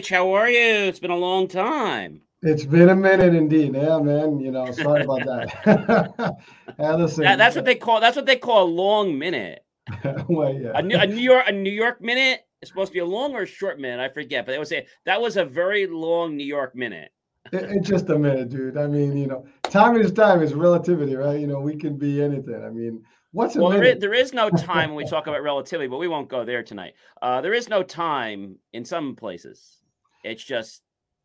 HH, how are you? It's been a long time. It's been a minute indeed. Yeah, man. You know, sorry about that. that, that's what they call that's what they call a long minute. well, yeah. A, a, New York a New York minute is supposed to be a long or a short minute. I forget, but they would say that was a very long New York minute. it, it's just a minute, dude. I mean, you know, time is time is relativity, right? You know, we can be anything. I mean, What's well, there is, there is, no time when we talk about relativity, but we won't go there tonight. Uh, there is no time in some places. It's just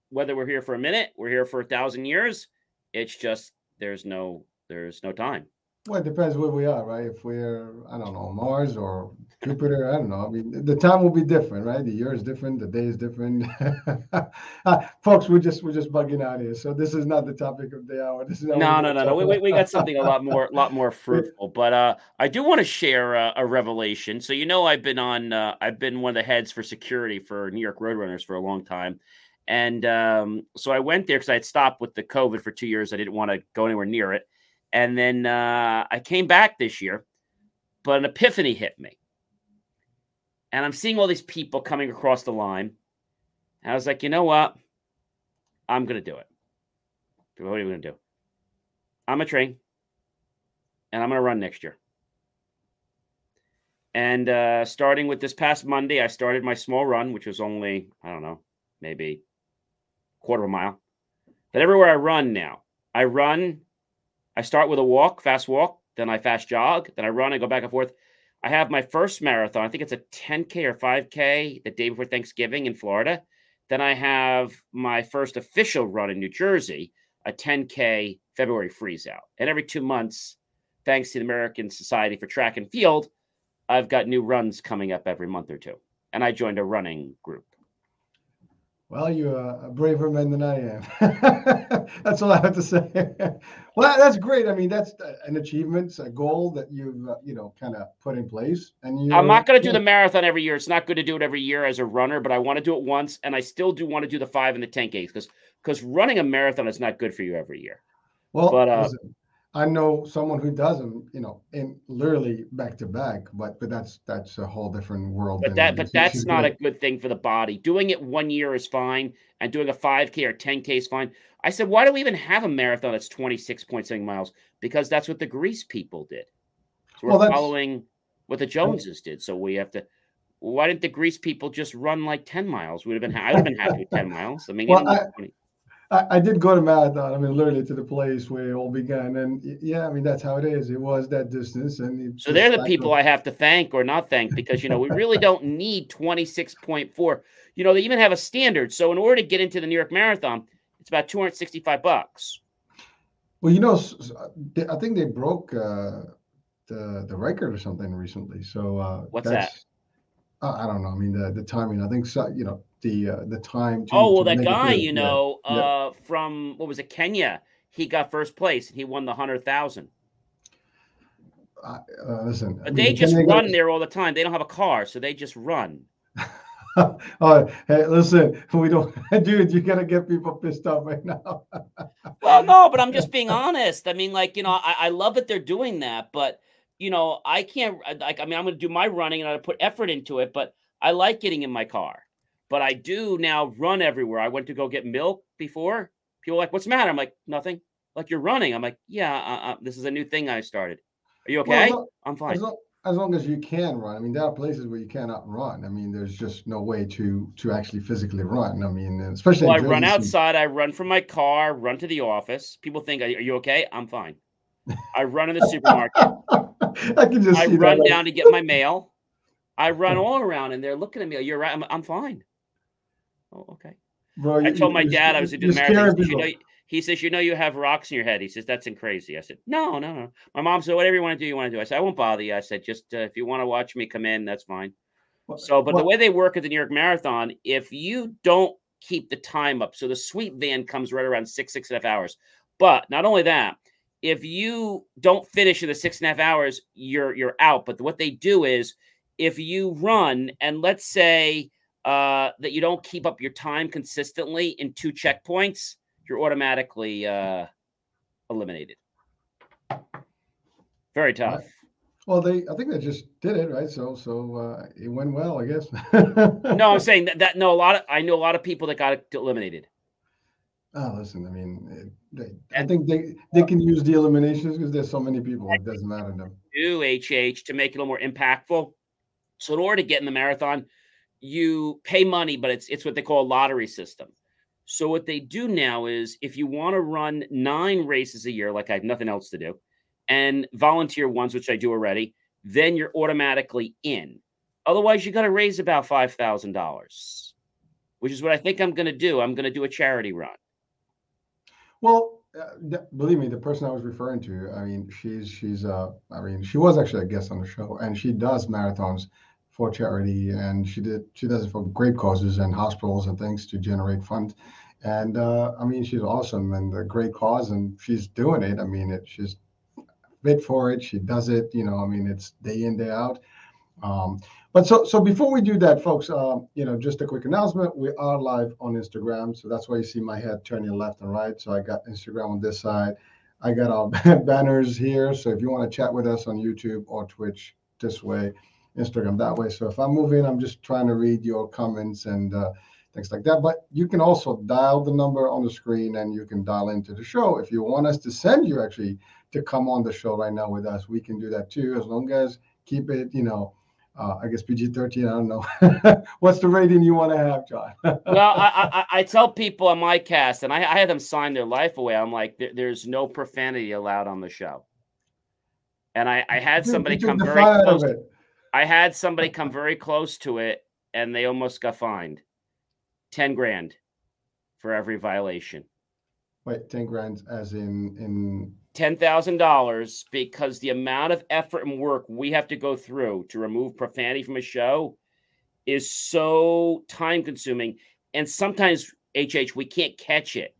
whether we're here for a minute, we're here for a thousand years. It's just there's no there's no time. Well, it depends where we are, right? If we're, I don't know, Mars or Jupiter, I don't know. I mean, the time will be different, right? The year is different, the day is different. uh, folks, we're just we're just bugging out here. So this is not the topic of the hour. This is no, no, no, no. We, we got something a lot more, lot more fruitful. But uh, I do want to share a, a, revelation. So you know, I've been on, uh, I've been one of the heads for security for New York Roadrunners for a long time. And um, so I went there because I had stopped with the COVID for two years. I didn't want to go anywhere near it. And then uh, I came back this year, but an epiphany hit me. And I'm seeing all these people coming across the line. And I was like, you know what? I'm going to do it. What are you going to do? I'm a train and I'm going to run next year. And uh, starting with this past Monday, I started my small run, which was only, I don't know, maybe quarter of a mile. But everywhere I run now, I run I start with a walk, fast walk, then I fast jog, then I run and go back and forth. I have my first marathon. I think it's a 10K or 5K the day before Thanksgiving in Florida. Then I have my first official run in New Jersey, a 10K February freeze out. And every two months, thanks to the American Society for Track and Field, I've got new runs coming up every month or two. And I joined a running group. Well, you're a braver man than I am. that's all I have to say. well, that's great. I mean, that's an achievement, a goal that you've uh, you know kind of put in place. And you. I'm not going to do the marathon every year. It's not good to do it every year as a runner, but I want to do it once, and I still do want to do the five and the ten k because because running a marathon is not good for you every year. Well, but uh, listen, I know someone who does them, you know, in literally back to back, but but that's that's a whole different world. But that but that's not a good thing for the body. Doing it one year is fine, and doing a 5K or 10K is fine. I said, why do we even have a marathon that's twenty six point seven miles? Because that's what the Greece people did. So we're well, following what the Joneses did. So we have to why didn't the Greece people just run like 10 miles? We'd have been I would have been happy with 10 miles. I mean, well, I, I, I, did go to marathon. I mean, literally to the place where it all began, and yeah, I mean that's how it is. It was that distance, and so they're the people I have to thank or not thank because you know we really don't need twenty six point four. You know, they even have a standard. So in order to get into the New York Marathon, it's about two hundred sixty five bucks. Well, you know, I think they broke uh, the the record or something recently. So uh, what's that? Uh, I don't know. I mean, the the timing. I think so. You know, the uh, the time. To, oh well, that guy, you know, yeah. uh, yeah. from what was it, Kenya? He got first place. And he won the hundred thousand. Uh, listen, they mean, just run there all the time. They don't have a car, so they just run. oh, hey, listen, we don't, dude. You gotta get people pissed off right now. well, no, but I'm just being honest. I mean, like you know, I, I love that they're doing that, but you know, I can't like I mean, I'm going to do my running and I put effort into it, but I like getting in my car. But I do now run everywhere. I went to go get milk before. People like, "What's the matter?" I'm like, "Nothing." Like you're running. I'm like, "Yeah, uh, uh, this is a new thing I started." Are you okay? Well, I'm fine. As long, as long as you can run. I mean, there are places where you cannot run. I mean, there's just no way to to actually physically run. I mean, especially. Well, I run outside. I run from my car. Run to the office. People think, "Are you okay?" I'm fine. I run in the supermarket. I can just. I run that. down to get my mail. I run all around, and they're looking at me. You're right. I'm, I'm fine. Oh, okay. Bro, I told my dad I was going to do the marathon. He says, you know, he says, you know, you have rocks in your head. He says, that's crazy. I said, no, no, no. My mom said, whatever you want to do, you want to do. I said, I won't bother you. I said, just uh, if you want to watch me come in, that's fine. So, but the way they work at the New York Marathon, if you don't keep the time up, so the sweep van comes right around six, six and a half hours. But not only that, if you don't finish in the six and a half hours, you're you're out. But what they do is if you run and let's say uh, that you don't keep up your time consistently in two checkpoints, you're automatically uh, eliminated. Very tough. Well, they I think they just did it right, so so uh, it went well, I guess. no, I'm saying that, that no, a lot of I know a lot of people that got eliminated. Oh, listen, I mean, they, I think they they can use the eliminations because there's so many people. It doesn't matter to them. Do HH to make it a little more impactful. So in order to get in the marathon, you pay money, but it's it's what they call a lottery system. So what they do now is if you want to run nine races a year, like I have nothing else to do, and volunteer ones, which I do already, then you're automatically in. Otherwise, you got to raise about five thousand dollars, which is what I think I'm going to do. I'm going to do a charity run. Well, uh, believe me, the person I was referring to, I mean, she's she's uh, I mean, she was actually a guest on the show, and she does marathons for charity, and she did she does it for great causes and hospitals and things to generate funds. And uh, I mean, she's awesome and a great cause, and she's doing it. I mean, it, she's fit for it. She does it. You know, I mean, it's day in day out. Um, but so so before we do that, folks, uh, you know, just a quick announcement: we are live on Instagram, so that's why you see my head turning left and right. So I got Instagram on this side. I got our banners here. So if you want to chat with us on YouTube or Twitch this way, Instagram that way. So if I'm moving, I'm just trying to read your comments and uh, things like that. But you can also dial the number on the screen and you can dial into the show. If you want us to send you actually to come on the show right now with us, we can do that too, as long as keep it, you know, uh, I guess PG 13. I don't know. What's the rating you want to have, John? well, I, I, I, tell people on my cast, and I, I had them sign their life away. I'm like, there, there's no profanity allowed on the show. And I, I had somebody come very close. I had somebody oh. come very close to it and they almost got fined 10 grand for every violation. Wait, 10 grand as in in $10,000 because the amount of effort and work we have to go through to remove profanity from a show is so time consuming and sometimes HH we can't catch it.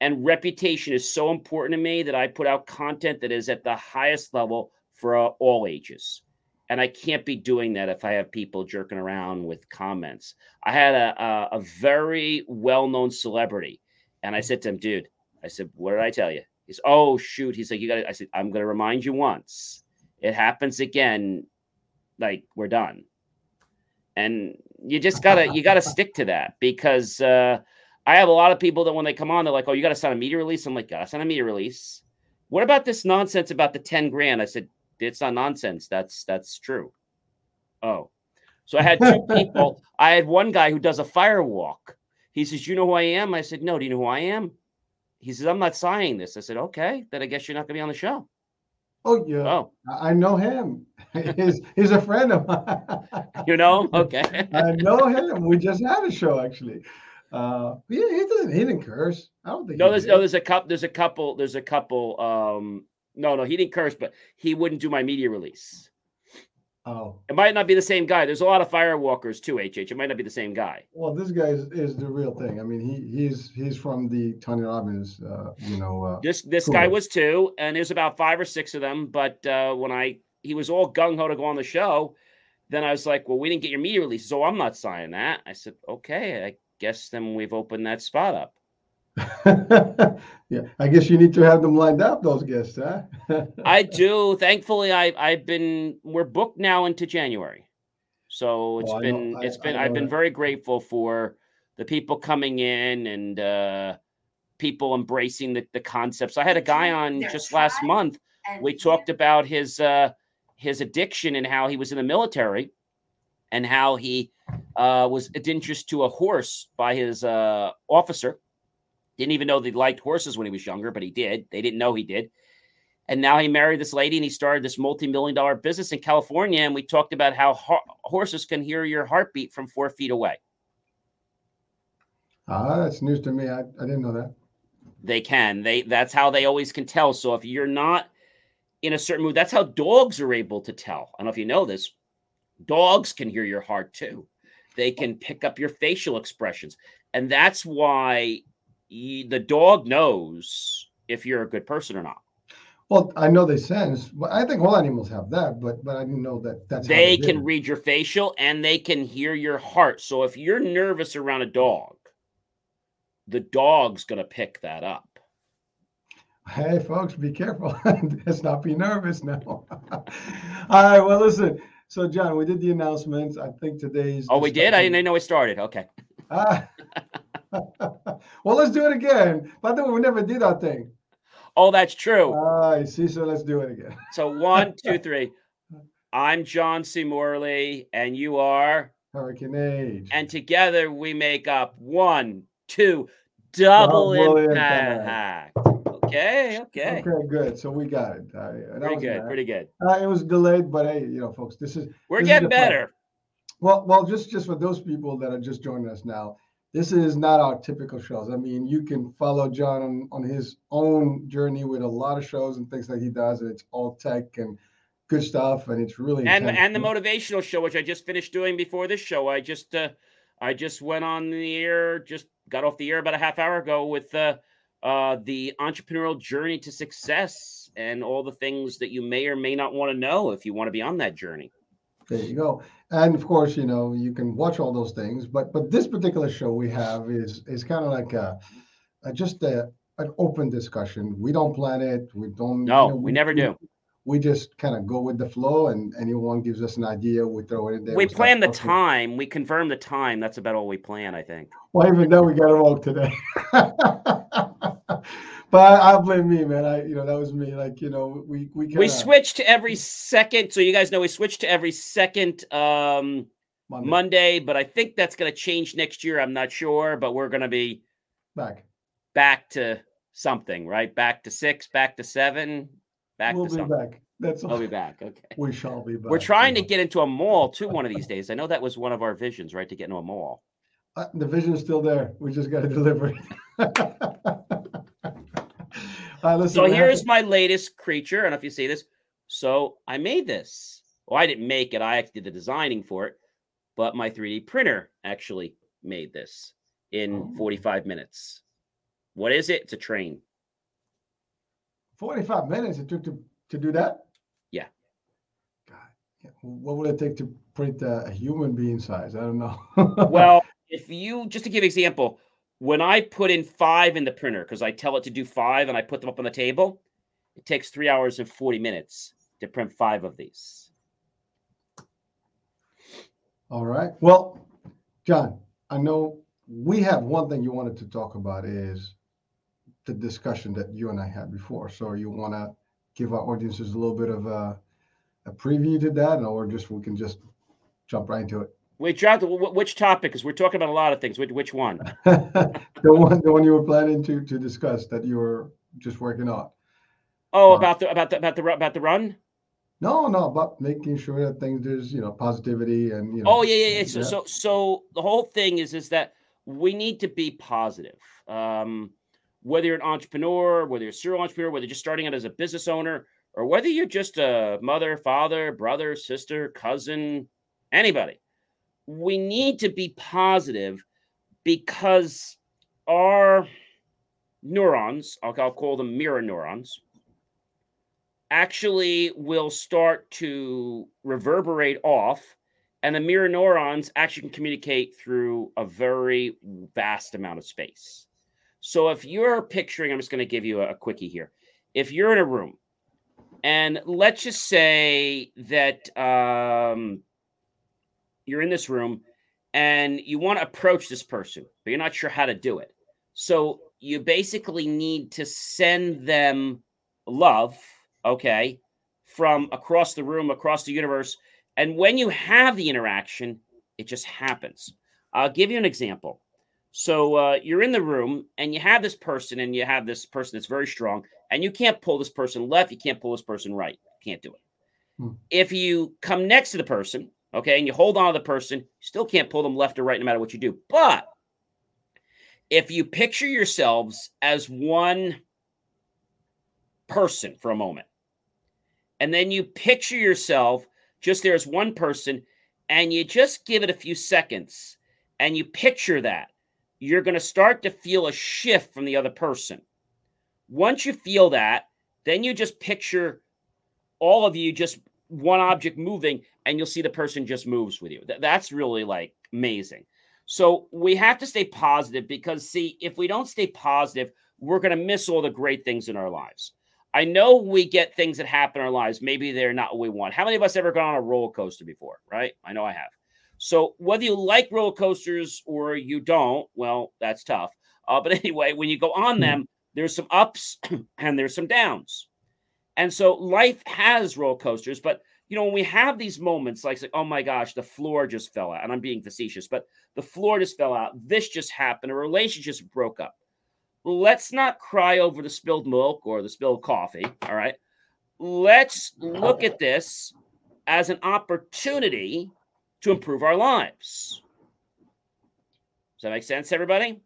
And reputation is so important to me that I put out content that is at the highest level for all ages and I can't be doing that if I have people jerking around with comments. I had a a, a very well known celebrity, and I said to him, "Dude," I said, "What did I tell you?" He's, "Oh shoot," he's like, "You got." To I said, "I'm going to remind you once. It happens again, like we're done." And you just gotta you gotta stick to that because uh, I have a lot of people that when they come on, they're like, "Oh, you got to sign a media release." I'm like, "Gotta sign a media release." What about this nonsense about the ten grand? I said, it's not nonsense. That's that's true. Oh, so I had two people. I had one guy who does a fire walk. He says, "You know who I am?" I said, "No." Do you know who I am? He says, "I'm not signing this." I said, "Okay, then I guess you're not going to be on the show." Oh yeah. Oh, I know him. he's he's a friend of mine. you know? Okay. I know him. We just had a show actually. Uh, yeah, he doesn't. He didn't curse. I don't think. No, there's no. There's a couple. There's a couple. There's a couple. Um, no, no, he didn't curse, but he wouldn't do my media release. Oh, it might not be the same guy. There's a lot of firewalkers too. HH, it might not be the same guy. Well, this guy is, is the real thing. I mean, he he's he's from the Tony Robbins. Uh, you know, uh, this this guy was too, and there's about five or six of them. But uh, when I he was all gung ho to go on the show, then I was like, well, we didn't get your media release, so I'm not signing that. I said, okay, I guess then we've opened that spot up. yeah, I guess you need to have them lined up. Those guests, huh? I do. Thankfully, I I've been we're booked now into January, so it's oh, been know, it's I, been I have been very grateful for the people coming in and uh, people embracing the, the concepts. I had a guy on just last month. We talked about his uh, his addiction and how he was in the military, and how he uh, was introduced to a horse by his uh, officer didn't even know they liked horses when he was younger, but he did. They didn't know he did. And now he married this lady and he started this multi million dollar business in California. And we talked about how ho- horses can hear your heartbeat from four feet away. Ah, that's news to me. I, I didn't know that. They can. They that's how they always can tell. So if you're not in a certain mood, that's how dogs are able to tell. I don't know if you know this. Dogs can hear your heart too. They can pick up your facial expressions. And that's why the dog knows if you're a good person or not. Well, I know they sense. I think all animals have that, but but I didn't know that that's they, they can read your facial and they can hear your heart. So if you're nervous around a dog, the dog's gonna pick that up. Hey, folks, be careful. Let's not be nervous now. All right. Well, listen. So, John, we did the announcements. I think today's. Oh, we did. I didn't know it started. Okay. Uh, well, let's do it again. By the way, we never did that thing. Oh, that's true. I see. So let's do it again. so one, two, three. I'm John C. Morley, and you are Hurricane H. And together we make up one, two, double, double impact. impact. Okay, okay. Okay, good. So we got it. Uh, pretty good, bad. pretty good. Uh, it was delayed, but hey, you know, folks, this is we're this getting is better. Well, well, just just for those people that are just joining us now, this is not our typical shows. I mean, you can follow John on, on his own journey with a lot of shows and things that he does, and it's all tech and good stuff, and it's really and intense. and the motivational show, which I just finished doing before this show. I just uh, I just went on the air, just got off the air about a half hour ago with uh, uh, the entrepreneurial journey to success and all the things that you may or may not want to know if you want to be on that journey. There you go. And of course, you know, you can watch all those things, but but this particular show we have is is kind of like a, a just a an open discussion. We don't plan it. We don't. No, you know, we, we, never do. We just kind of go with the flow, and anyone gives us an idea, we throw it in there. We, plan the time. We confirm the time. That's about all we plan, I think. Well, even though we got it wrong today. but I, I, blame me, man. I, you know, that was me. Like, you know, we we kinda... we switched to every second. So you guys know we switched to every second um Monday. Monday but I think that's going to change next year. I'm not sure, but we're going to be back back to something, right? Back to six, back to seven, back we'll to something. Back. That's all. We'll be back. Okay. We shall be back. We're trying to get into a mall too one of these days. I know that was one of our visions, right? To get into a mall. Uh, the vision is still there. We just got to deliver it. Uh, so here's my latest creature. I don't know if you see this. So I made this. Well, I didn't make it. I actually did the designing for it, but my 3D printer actually made this in 45 minutes. What is it? It's a train. 45 minutes it took to, to do that? Yeah. God, what would it take to print a human being size? I don't know. well, if you, just to give an example, when I put in five in the printer, because I tell it to do five and I put them up on the table, it takes three hours and 40 minutes to print five of these. All right. Well, John, I know we have one thing you wanted to talk about is the discussion that you and I had before. So you want to give our audiences a little bit of a, a preview to that, or just we can just jump right into it. Wait, John, which topic? Because we're talking about a lot of things. Which, which one? the one, the one you were planning to to discuss that you were just working on. Oh, about the about the about the about the run. No, no, about making sure that things there's you know positivity and you know. Oh yeah, yeah, yeah. So yeah. so so the whole thing is is that we need to be positive. Um, whether you're an entrepreneur, whether you're a serial entrepreneur, whether you're just starting out as a business owner, or whether you're just a mother, father, brother, sister, cousin, anybody we need to be positive because our neurons, I'll, call them mirror neurons, actually will start to reverberate off and the mirror neurons actually can communicate through a very vast amount of space. So if you're picturing, I'm just going to give you a, a, quickie here. If you're in a room, and let's just say that um, you're in this room and you want to approach this person, but you're not sure how to do it. So you basically need to send them love, okay, from across the room, across the universe. And when you have the interaction, it just happens. I'll give you an example. So uh, you're in the room and you have this person, and you have this person that's very strong, and you can't pull this person left, you can't pull this person right. You can't do it. Hmm. If you come next to the person okay, and you hold on to the person, you still can't pull them left or right no matter what you do. But if you picture yourselves as one person for a moment, and then you picture yourself just there as one person, and you just give it a few seconds, and you picture that, you're going to start to feel a shift from the other person. Once you feel that, then you just picture all of you just one object moving and you'll see the person just moves with you. Th- that's really like amazing. So we have to stay positive because see, if we don't stay positive, we're going to miss all the great things in our lives. I know we get things that happen in our lives. Maybe they're not what we want. How many of us ever gone on a roller coaster before? Right? I know I have. So whether you like roller coasters or you don't, well, that's tough. Uh, but anyway, when you go on hmm. them, there's some ups and there's some downs. And so life has roller coasters, but you know, when we have these moments like, like, oh my gosh, the floor just fell out, and I'm being facetious, but the floor just fell out, this just happened, a relationship just broke up. Let's not cry over the spilled milk or the spilled coffee. All right. Let's look at this as an opportunity to improve our lives. Does that make sense, everybody?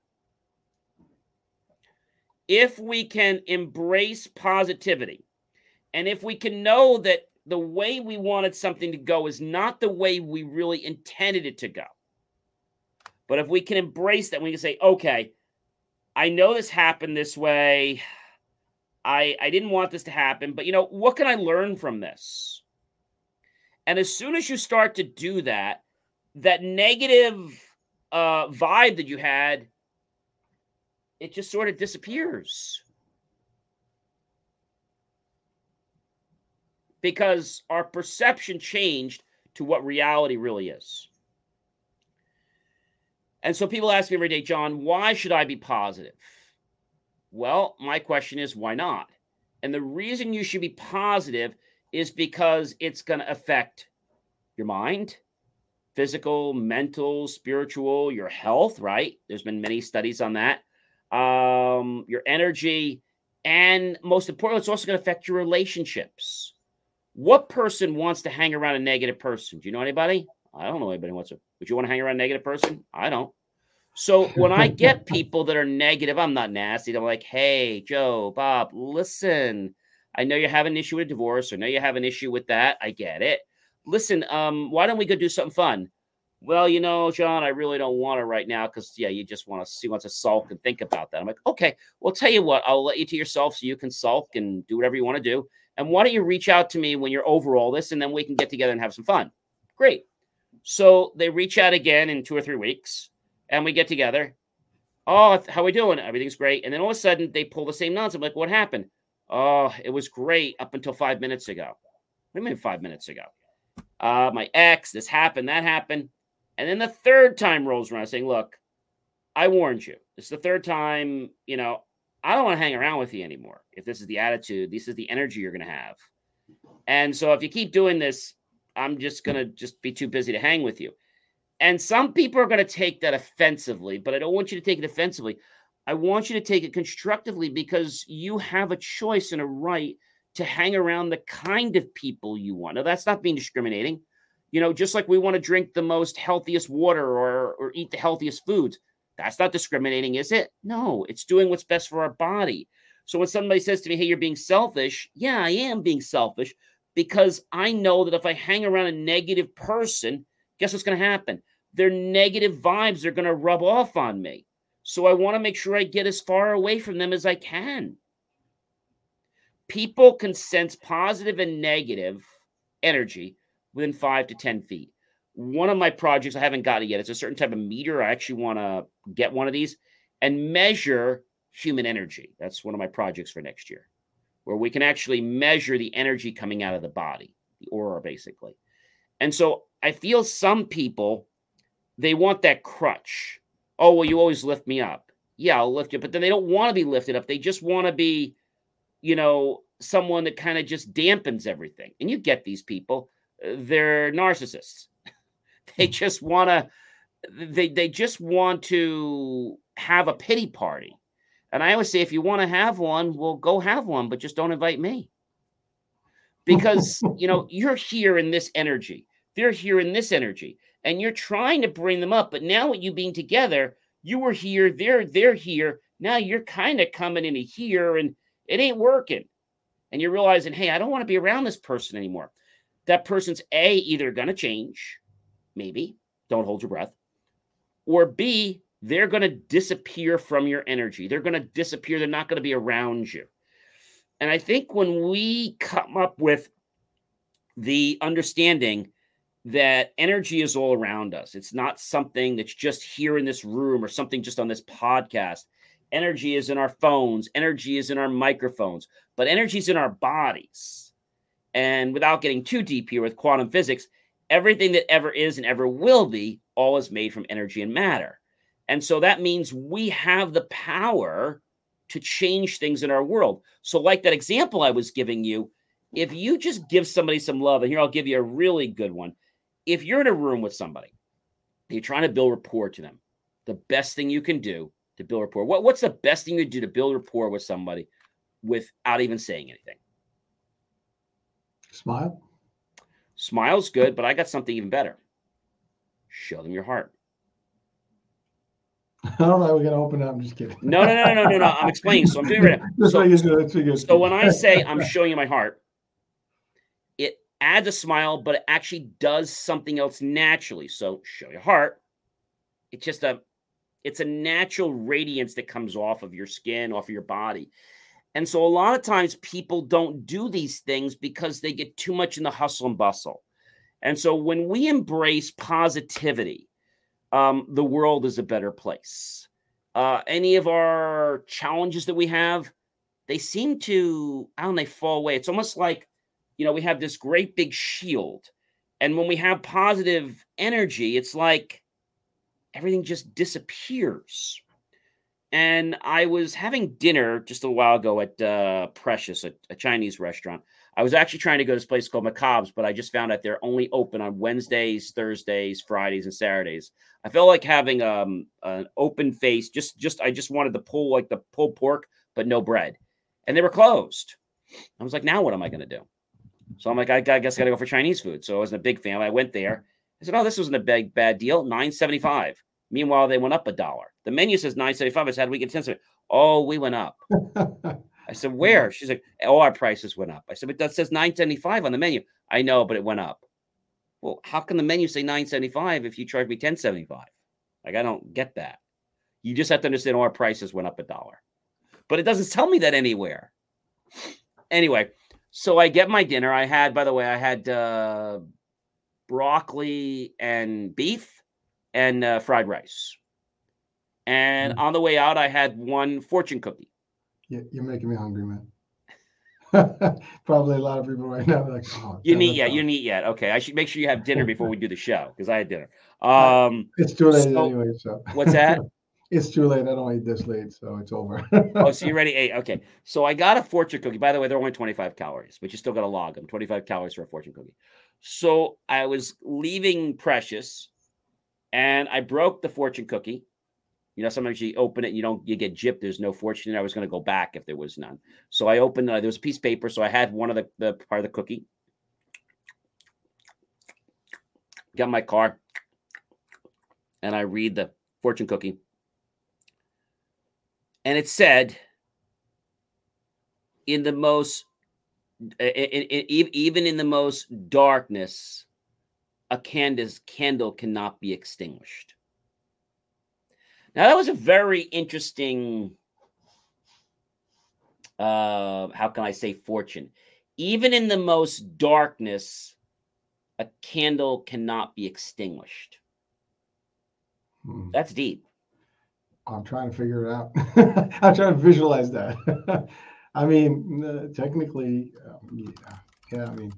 If we can embrace positivity, and if we can know that the way we wanted something to go is not the way we really intended it to go, but if we can embrace that, we can say, okay, I know this happened this way. I I didn't want this to happen, but you know, what can I learn from this? And as soon as you start to do that, that negative uh, vibe that you had, it just sort of disappears. Because our perception changed to what reality really is. And so people ask me every day, John, why should I be positive? Well, my question is, why not? And the reason you should be positive is because it's going to affect your mind, physical, mental, spiritual, your health, right? There's been many studies on that. Um, your energy, and most importantly, it's also going to affect your relationships. What person wants to hang around a negative person? Do you know anybody? I don't know anybody wants to. Would you want to hang around a negative person? I don't. So when I get people that are negative, I'm not nasty. I'm like, hey, Joe, Bob, listen. I know you have an issue with divorce, or know you have an issue with that. I get it. Listen, um, why don't we go do something fun? Well, you know, John, I really don't want to right now because yeah, you just want to see wants to sulk and think about that. I'm like, okay, well, tell you what, I'll let you to yourself so you can sulk and do whatever you want to do. And why don't you reach out to me when you're over all this, and then we can get together and have some fun. Great. So they reach out again in two or three weeks, and we get together. Oh, how are we doing? Everything's great. And then all of a sudden they pull the same nonsense. I'm like, what happened? Oh, it was great up until five minutes ago. What do you mean five minutes ago? Uh, my ex, this happened, that happened. And then the third time rolls around saying, look, I warned you. It's the third time, you know, I don't want to hang around with you anymore. If this is the attitude, this is the energy you're going to have. And so if you keep doing this, I'm just going to just be too busy to hang with you. And some people are going to take that offensively, but I don't want you to take it offensively. I want you to take it constructively because you have a choice and a right to hang around the kind of people you want. Now, that's not being discriminating. You know, just like we want to drink the most healthiest water or, or eat the healthiest foods, that's not discriminating, is it? No, it's doing what's best for our body. So when somebody says to me, hey, you're being selfish, yeah, I am being selfish because I know that if I hang around a negative person, guess what's going to happen? Their negative vibes are going to rub off on me. So I want to make sure I get as far away from them as I can. People can sense positive and negative energy within five to 10 feet. One of my projects, I haven't got it yet. It's a certain type of meter. I actually want to get one of these and measure human energy. That's one of my projects for next year, where we can actually measure the energy coming out of the body, the aura, basically. And so I feel some people they want that crutch. Oh, well, you always lift me up. Yeah, I'll lift you, but then they don't want to be lifted up. They just want to be, you know, someone that kind of just dampens everything. And you get these people, they're narcissists. they hmm. just want to they they just want to have a pity party. And I always say if you want to have one, well go have one, but just don't invite me. Because, you know, you're here in this energy. They're here in this energy, and you're trying to bring them up. But now, with you being together, you were here, they're they're here. Now you're kind of coming into here, and it ain't working. And you're realizing, hey, I don't want to be around this person anymore. That person's a either going to change, maybe. Don't hold your breath, or b they're going to disappear from your energy. They're going to disappear. They're not going to be around you. And I think when we come up with the understanding that energy is all around us. It's not something that's just here in this room or something just on this podcast. Energy is in our phones, energy is in our microphones, but energy is in our bodies. And without getting too deep here with quantum physics, everything that ever is and ever will be, all is made from energy and matter. And so that means we have the power to change things in our world. So, like that example I was giving you, if you just give somebody some love, and here I'll give you a really good one. If you're in a room with somebody, you're trying to build rapport to them, the best thing you can do to build rapport. What, what's the best thing you do to build rapport with somebody without even saying anything? Smile. Smile's good, but I got something even better. Show them your heart. All right, we're gonna open up. I'm just kidding. No, no, no, no, no, no. I'm explaining. So I'm doing it right now. So, so when I say I'm showing you my heart, it adds a smile, but it actually does something else naturally. So show your heart. It's just a it's a natural radiance that comes off of your skin, off of your body. And so a lot of times people don't do these things because they get too much in the hustle and bustle. And so when we embrace positivity, um, the world is a better place. Uh, any of our challenges that we have, they seem to, I don't know, they fall away. It's almost like, you know, we have this great big shield. And when we have positive energy, it's like everything just disappears. And I was having dinner just a while ago at uh, Precious, a, a, Chinese restaurant. I was actually trying to go to this place called Macabre's, but I just found out they're only open on Wednesdays, Thursdays, Fridays, and Saturdays. I felt like having um, an open face. Just, just I just wanted to pull like the pulled pork, but no bread, and they were closed. I was like, now what am I going to do? So I'm like, I, I guess I got to go for Chinese food. So I wasn't a big fan. I went there. I said, oh, this wasn't a big bad deal. Nine seventy five. Meanwhile, they went up a dollar. The menu says 975. I said, we get 10 Oh, we went up. I said, where? She's like, oh, our prices went up. I said, but that says 975 on the menu. I know, but it went up. Well, how can the menu say 975 if you charge me 1075? Like, I don't get that. You just have to understand our prices went up a dollar. But it doesn't tell me that anywhere. Anyway, so I get my dinner. I had, by the way, I had uh, broccoli and beef and uh, fried rice. And mm-hmm. on the way out, I had one fortune cookie. Yeah, you're making me hungry, man. Probably a lot of people right now like, oh, you need yet? You need yet? Okay, I should make sure you have dinner before we do the show because I had dinner. Um, it's too late so, anyway. So what's that? it's too late. I don't eat this late, so it's over. oh, so you ready? Eight. Okay. So I got a fortune cookie. By the way, they're only 25 calories, but you still got to log them. 25 calories for a fortune cookie. So I was leaving Precious and I broke the fortune cookie. You know, sometimes you open it, you don't, you get gypped. There's no fortune. And I was going to go back if there was none. So I opened. Uh, there was a piece of paper, so I had one of the, the part of the cookie. Got my car, and I read the fortune cookie, and it said, "In the most, in, in, in, even in the most darkness, a candle cannot be extinguished. Now that was a very interesting uh how can I say fortune. Even in the most darkness, a candle cannot be extinguished. Hmm. That's deep. I'm trying to figure it out. I'm trying to visualize that. I mean, uh, technically, um, yeah, yeah. I mean,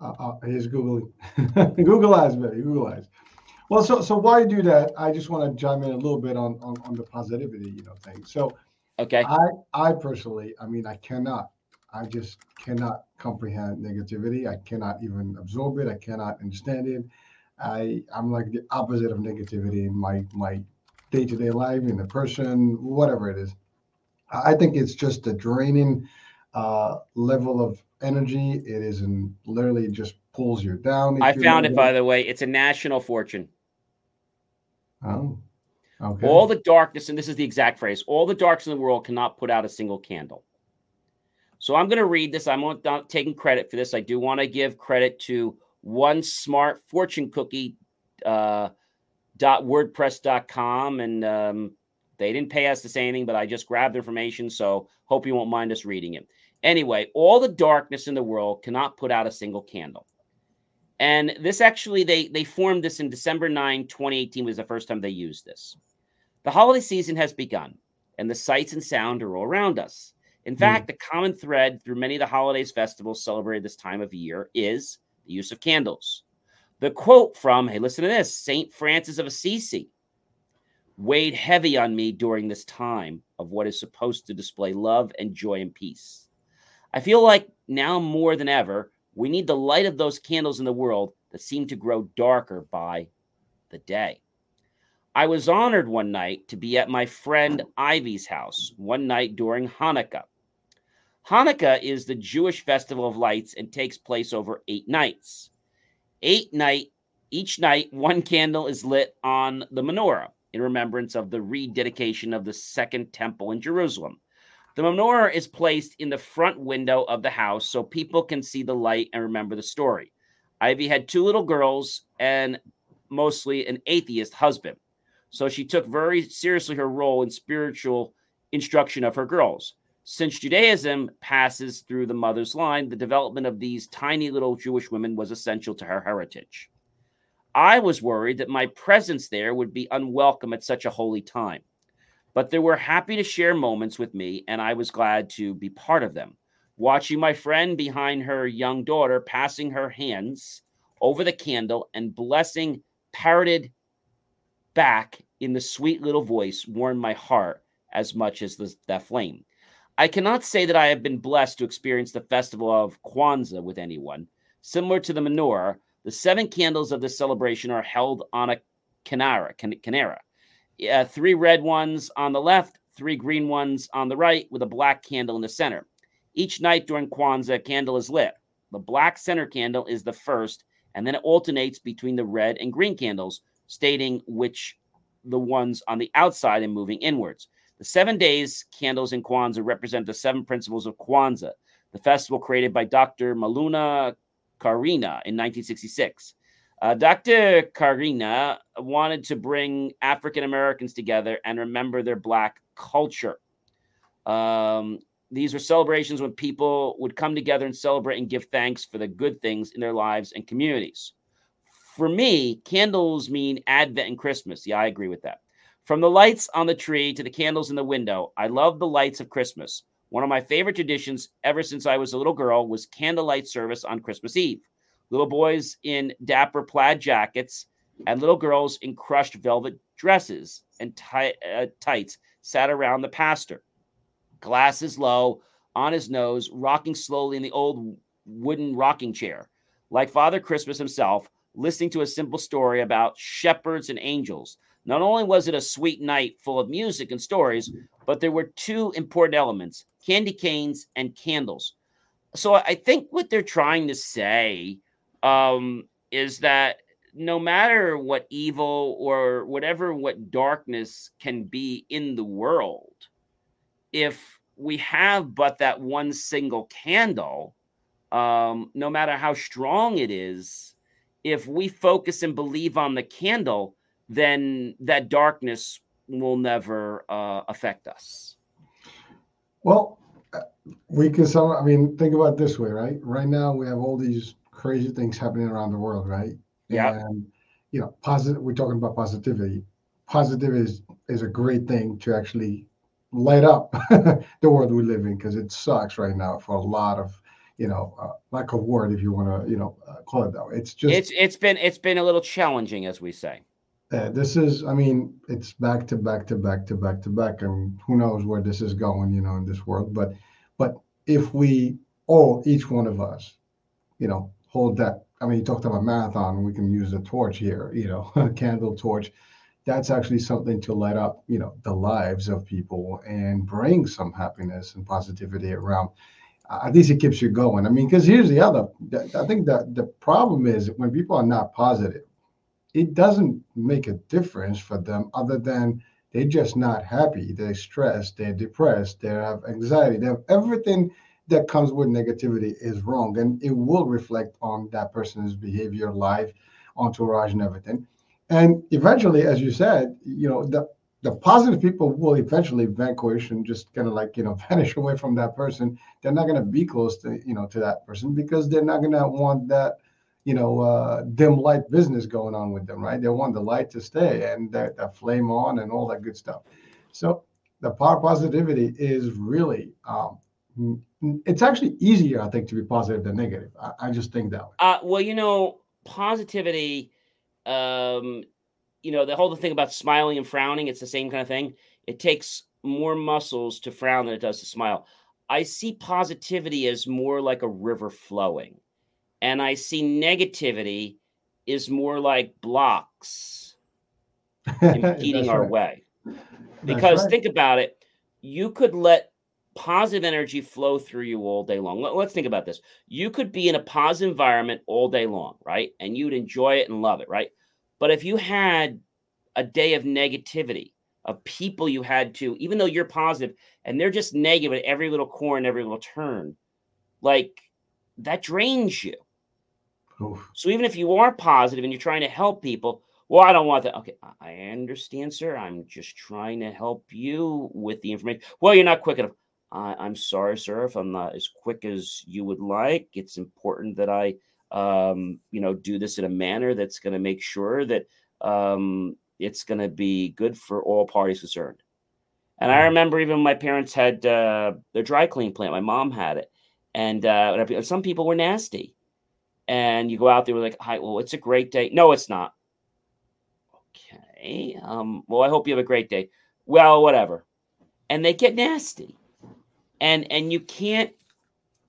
uh, uh, he's googling. Google eyes, baby. Google eyes. Well, so so why do that? I just want to chime in a little bit on, on on the positivity, you know, thing. So, okay, I I personally, I mean, I cannot, I just cannot comprehend negativity. I cannot even absorb it. I cannot understand it. I I'm like the opposite of negativity in my my day to day life in the person, whatever it is. I think it's just a draining uh, level of energy. It is in literally just pulls you down. I found it, by the way. It's a national fortune. Oh, okay. All the darkness, and this is the exact phrase all the darks in the world cannot put out a single candle. So I'm going to read this. I'm not taking credit for this. I do want to give credit to one smart fortune cookie uh, dot wordpress.com and um, they didn't pay us to say anything but i just grabbed information so hope you won't mind us reading it Anyway, all the darkness in the world cannot put out a single candle. And this actually, they they formed this in December 9, 2018 was the first time they used this. The holiday season has begun. and the sights and sound are all around us. In mm. fact, the common thread through many of the holidays festivals celebrated this time of year is the use of candles. The quote from, hey, listen to this St. Francis of Assisi weighed heavy on me during this time of what is supposed to display love and joy and peace. I feel like now more than ever, we need the light of those candles in the world that seem to grow darker by the day. I was honored one night to be at my friend Ivy's house one night during Hanukkah. Hanukkah is the Jewish festival of lights and takes place over eight nights. Eight night, each night, one candle is lit on the menorah in remembrance of the rededication of the second temple in Jerusalem. The menorah is placed in the front window of the house so people can see the light and remember the story. Ivy had two little girls and mostly an atheist husband. So she took very seriously her role in spiritual instruction of her girls. Since Judaism passes through the mother's line, the development of these tiny little Jewish women was essential to her heritage. I was worried that my presence there would be unwelcome at such a holy time, but they were happy to share moments with me, and I was glad to be part of them. Watching my friend behind her young daughter passing her hands over the candle and blessing parroted back in the sweet little voice warmed my heart as much as the, flame. I cannot say that I have been blessed to experience the festival of Kwanzaa with anyone. Similar to the menorah, the seven candles of this celebration are held on a kinara, kinara. Uh, three red ones on the left, three green ones on the right, with a black candle in the center. Each night during Kwanzaa, a candle is lit. The black center candle is the first, and then it alternates between the red and green candles, stating which the ones on the outside and moving inwards. The seven days candles in Kwanzaa represent the seven principles of Kwanzaa, the festival created by Dr. Maulana Karenga in 1966. Uh, Dr. Karenga wanted to bring African Americans together and remember their Black culture. Um, these were celebrations when people would come together and celebrate and give thanks for the good things in their lives and communities. For me, candles mean Advent and Christmas. Yeah, I agree with that. From the lights on the tree to the candles in the window, I love the lights of Christmas. One of my favorite traditions ever since I was a little girl was candlelight service on Christmas Eve. Little boys in dapper plaid jackets and little girls in crushed velvet dresses and t- uh, tights sat around the pastor, glasses low, on his nose, rocking slowly in the old wooden rocking chair. Like Father Christmas himself, listening to a simple story about shepherds and angels not only was it a sweet night full of music and stories, but there were two important elements candy canes and candles. So I think what they're trying to say um, is that no matter what evil or whatever what darkness can be in the world, if we have but that one single candle, um, no matter how strong it is, if we focus and believe on the candle, then that darkness will never uh, affect us. Well, uh, we can some. I mean, think about this way, right? Right now, we have all these crazy things happening around the world, right? Yeah. And you know, positive. We're talking about positivity. Positivity is is a great thing to actually light up the world we live in because it sucks right now for a lot of you know uh, lack of word if you want to you know uh, call it that way. It's just it's it's been it's been a little challenging as we say. Uh, this is, I mean, it's back to back to back to back to back, and who knows where this is going, you know, in this world. But, but if we all, each one of us, you know, hold that. I mean, you talked about marathon. We can use a torch here, you know, a candle torch. That's actually something to light up, you know, the lives of people and bring some happiness and positivity around. At least it keeps you going. I mean, because here's the other. I think that the problem is when people are not positive it doesn't make a difference for them other than they're just not happy. They're stressed, they're depressed, they have anxiety, they have everything that comes with negativity is wrong. And it will reflect on that person's behavior, life, entourage, and everything. And eventually, as you said, you know, the the positive people will eventually vanquish and just kind of like you know vanish away from that person they're not going to be close to you know to that person because they're not going to want that you know, uh, dim light business going on with them, right? They want the light to stay and that, that flame on and all that good stuff. So the power positivity is really um, it's actually easier, I think, to be positive than negative. I, I just think that way. Uh, well, you know, positivity, um, you know, the whole thing about smiling and frowning, it's the same kind of thing. It takes more muscles to frown than it does to smile. I see positivity as more like a river flowing, and I see negativity is more like blocks impeding our right. way. Because right. think about it, you could let positive energy flow through you all day long. Let's think about this. You could be in a positive environment all day long, right? And you'd enjoy it and love it, right? But if you had a day of negativity, of people you had to, even though you're positive and they're just negative at every little corner, every little turn, like that drains you. Oof. So even if you are positive and you're trying to help people, well, I don't want that. Okay, I understand, sir. I'm just trying to help you with the information. Well, you're not quick enough. I, am sorry, sir, if I'm not as quick as you would like. It's important that I, um, you know, do this in a manner that's going to make sure that um, it's going to be good for all parties concerned. And I mm-hmm. remember even my parents had uh, their dry clean plant. My mom had it, and uh, some people were nasty. And you go out there like, "Hi, well, it's a great day." No, it's not. Okay. Um, well, I hope you have a great day. Well, whatever. And they get nasty and and you can't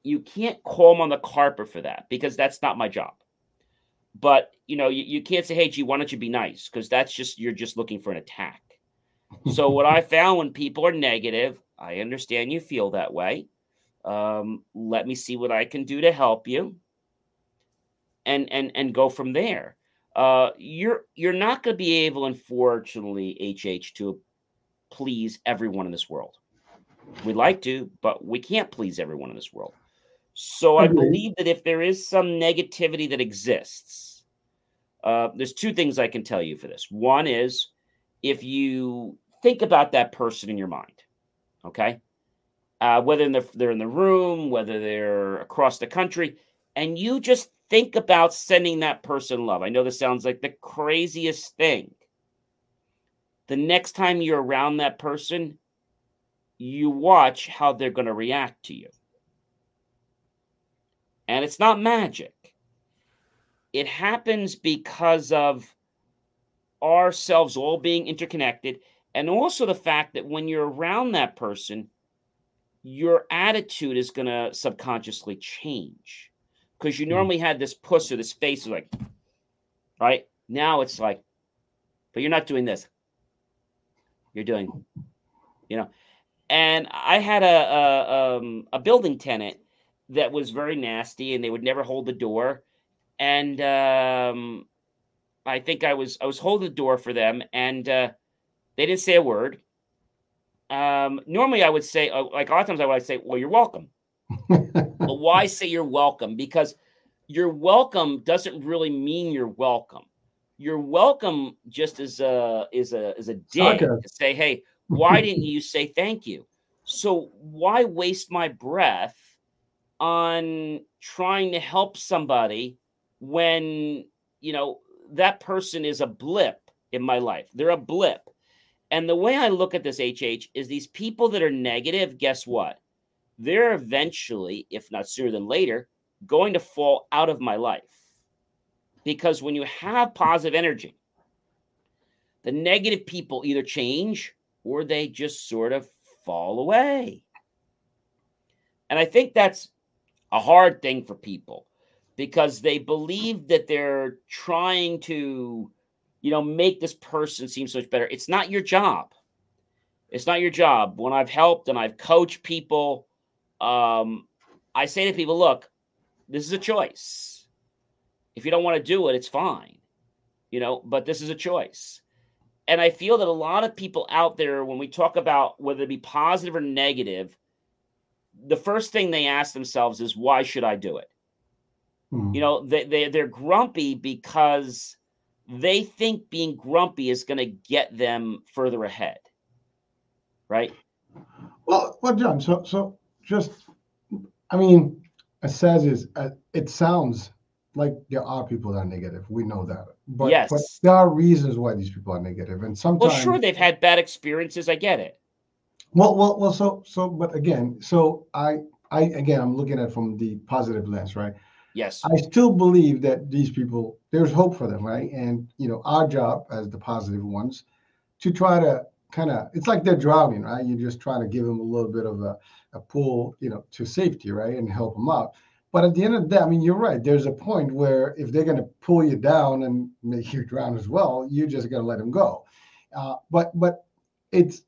you can't call them on the carpet for that because that's not my job. But you know you, you can't say hey gee why don't you be nice? Because that's just you're just looking for an attack. So what i found when people are negative i understand you feel that way. Um, let me see what i can do to help you. And and and go from there. Uh, you're you're not going to be able unfortunately hh to please everyone in this world We'd like to, but we can't please everyone in this world. So I believe that if there is some negativity that exists, uh, there's two things I can tell you for this. One is if you think about that person in your mind, okay, uh, whether in the, they're in the room, whether they're across the country, and you just think about sending that person love. I know this sounds like the craziest thing. The next time you're around that person, you watch how they're going to react to you. And it's not magic. It happens because of ourselves all being interconnected, and also the fact that when you're around that person, your attitude is going to subconsciously change. Because you hmm. normally had this puss or this face, like, right? Now it's like, but you're not doing this. You're doing, you know, and I had a a, um, a building tenant that was very nasty, and they would never hold the door. And um, I think I was I was holding the door for them, and uh, they didn't say a word. Um, normally, I would say uh, like a lot of times I would say, "Well, you're welcome." but why say you're welcome? Because you're welcome doesn't really mean you're welcome. You're welcome just as a is a is a dig okay. to say, "Hey, why didn't you say thank you? So why waste my breath on trying to help somebody when, you know, that person is a blip in my life? They're a blip. And the way I look at this, HH, is these people that are negative, guess what? They're eventually, if not sooner than later, going to fall out of my life. Because when you have positive energy, the negative people either change or they just sort of fall away. And I think that's a hard thing for people because they believe that they're trying to, you know, make this person seem so much better. It's not your job. It's not your job. When I've helped and I've coached people, um, I say to people, look, this is a choice. If you don't want to do it, it's fine, you know, but this is a choice and I feel that a lot of people out there, when we talk about whether it be positive or negative, the first thing they ask themselves is, why should I do it? Mm. You know, they, they, they're grumpy because they think being grumpy is going to get them further ahead. Right. Well, well, John, so, so just, I mean, it says is, uh, it sounds like there are people that are negative. We know that. But, yes. but there are reasons why these people are negative. And sometimes Well, sure, they've had bad experiences. I get it. Well, well, well. So, so, but again, so I, I again, I'm looking at from the positive lens, right? Yes. I still believe that these people, there's hope for them, right? And you know, our job as the positive ones, to try to kind of, it's like they're drowning, right? You're just trying to give them a little bit of a, a pull, you know, to safety, right, and help them out. But at the end of the day, I mean, you're right. There's a point where if they're going to pull you down and make you drown as well, you just got to let them go. Uh, but but it's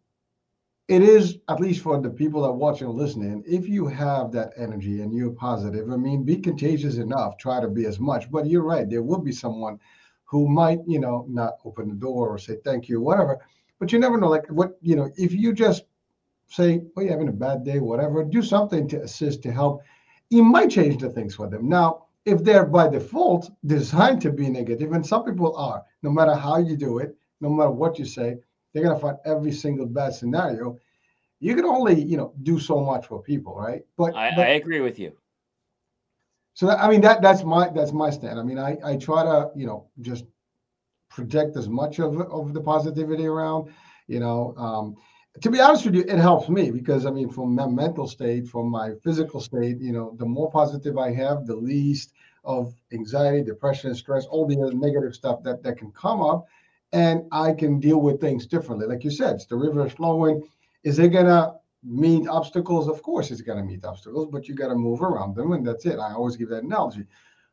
it is at least for the people that are watching and listening. If you have that energy and you're positive, I mean, be contagious enough. Try to be as much. But you're right. There will be someone who might, you know, not open the door or say thank you, whatever. But you never know. Like what you know, if you just say, "Oh, you're having a bad day," whatever, do something to assist to help you might change the things for them. Now, if they're by default designed to be negative, and some people are, no matter how you do it, no matter what you say, they're gonna find every single bad scenario. You can only, you know, do so much for people, right? But I, but, I agree with you. So that, I mean that that's my that's my stand. I mean, I I try to, you know, just project as much of of the positivity around, you know. Um, to be honest with you, it helps me because I mean, from my mental state, from my physical state, you know, the more positive I have, the least of anxiety, depression, stress, all the other negative stuff that that can come up, and I can deal with things differently. Like you said, it's the river is flowing. Is it gonna meet obstacles? Of course, it's gonna meet obstacles, but you got to move around them, and that's it. I always give that analogy.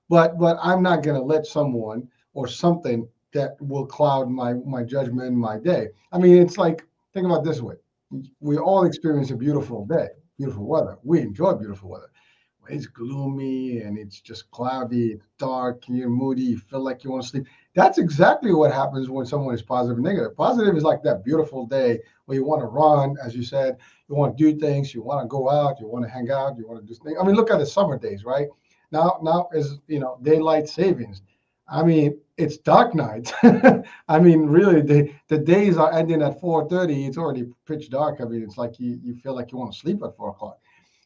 But but I'm not gonna let someone or something that will cloud my my judgment, my day. I mean, it's like think about this way we all experience a beautiful day, beautiful weather. We enjoy beautiful weather. It's gloomy and it's just cloudy, dark, and you're moody, you feel like you want to sleep. That's exactly what happens when someone is positive and negative. Positive is like that beautiful day where you want to run, as you said, you want to do things, you want to go out, you want to hang out, you want to do things. I mean, look at the summer days, right? Now, now is you know daylight savings. I mean, it's dark night. I mean, really, the, the days are ending at 4:30. It's already pitch dark. I mean, it's like you, you feel like you want to sleep at four o'clock.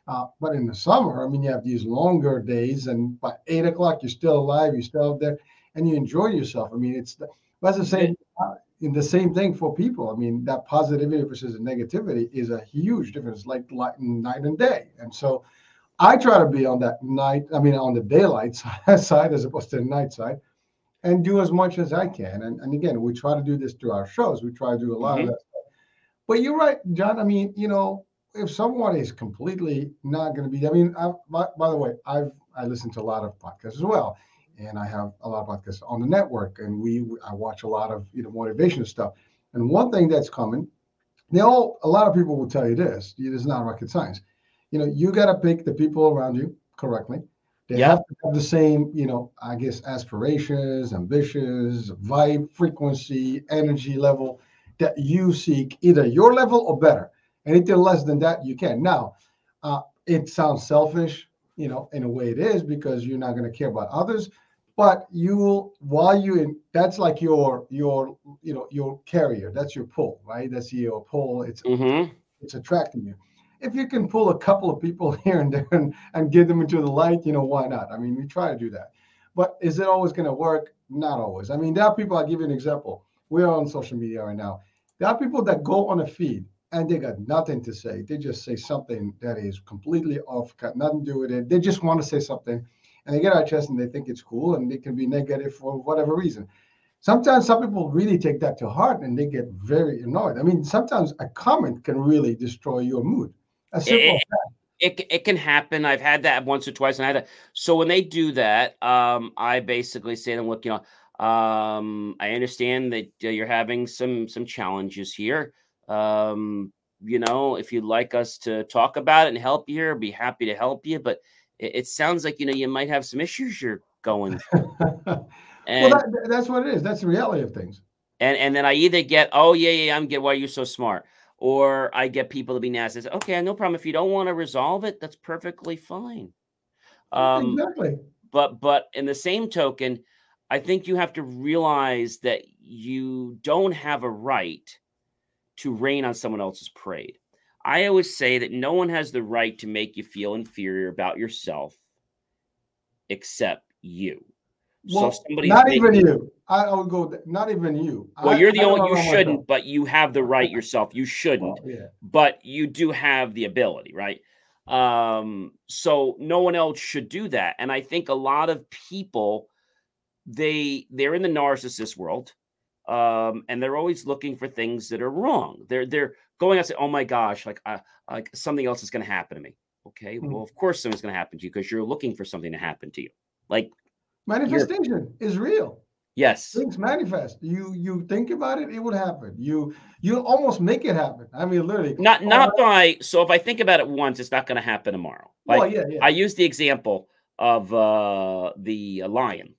Uh, but in the summer, I mean, you have these longer days, and by eight o'clock, you're still alive, you're still out there, and you enjoy yourself. I mean, it's that's the same. Uh, in the same thing for people. I mean, that positivity versus negativity is a huge difference, like light, night and day. And so, I try to be on that night. I mean, on the daylight side as opposed to the night side and do as much as I can. And, and again, we try to do this through our shows. We try to do a lot mm-hmm. of that. But you're right, John. I mean, you know, if someone is completely not going to be, I mean, I, by, by, the way, I've I listen to a lot of podcasts as well, and I have a lot of podcasts on the network, and we I watch a lot of you know motivation stuff. And one thing that's coming, they all a lot of people will tell you this. It is not rocket science. You know, you got to pick the people around you correctly. They have to have the same, you know, I guess aspirations, ambitions, vibe, frequency, energy level that you seek, either your level or better. Anything less than that, you can. Now, uh, it sounds selfish, you know, in a way it is because you're not going to care about others. But you will, while you in, that's like your your you know your carrier. That's your pull, right? That's your pull. It's mm-hmm. it's attracting you if you can pull a couple of people here and there and, and get them into the light, you know, why not? I mean, we try to do that. But is it always going to work? Not always. I mean, there are people, I'll give you an example. We are on social media right now. There are people that go on a feed and they got nothing to say. They just say something that is completely off, got nothing to do with it. They just want to say something and they get out chest and they think it's cool and it can be negative for whatever reason. Sometimes some people really take that to heart and they get very annoyed. I mean, sometimes a comment can really destroy your mood. A simple it, it, it, can happen. I've had that once or twice, and I had that. So when they do that, um, I basically say to them, "Look, you know, um, I understand that uh, you're having some some challenges here. Um, you know, if you'd like us to talk about it and help you here, be happy to help you. But it, it sounds like you know you might have some issues you're going through. and, well, that, that's what it is. That's the reality of things. And and then I either get, oh yeah, yeah, I'm get why are you're so smart or I get people to be nasty. Say, okay, no problem. If you don't want to resolve it, that's perfectly fine. Um, exactly. But but in the same token, I think you have to realize that you don't have a right to rain on someone else's parade. I always say that no one has the right to make you feel inferior about yourself except you. Well, so not even you. I, I would go. Not even you. Well, I, you're the I only. You shouldn't, but you have the right yourself. You shouldn't, well, yeah. but you do have the ability, right? Um, so no one else should do that. And I think a lot of people, they they're in the narcissist world, um, and they're always looking for things that are wrong. They're they're going out and say, "Oh my gosh, like uh, like something else is going to happen to me." Okay, mm-hmm. well, of course something's going to happen to you because you're looking for something to happen to you. Like manifestation is real. Yes. Things manifest. You you think about it, it would happen. You you almost make it happen. I mean, literally. Not not uh, by so if I think about it once, it's not going to happen tomorrow. Like well, yeah, yeah. I use the example of uh the lion.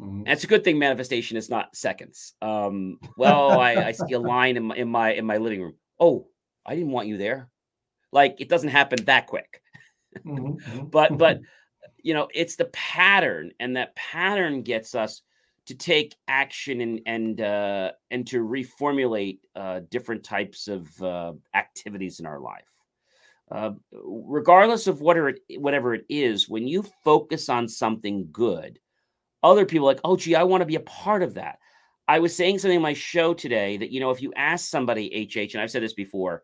Mm-hmm. And it's a good thing manifestation is not seconds. Um, well, I, I see a lion in my in my in my living room. Oh, I didn't want you there. Like it doesn't happen that quick. Mm-hmm. mm-hmm. but but you know, it's the pattern, and that pattern gets us to take action and and uh, and to reformulate uh, different types of uh, activities in our life. Uh, regardless of what it, whatever it is, when you focus on something good, other people like, oh, gee, I want to be a part of that. I was saying something in my show today that you know, if you ask somebody, HH, and I've said this before,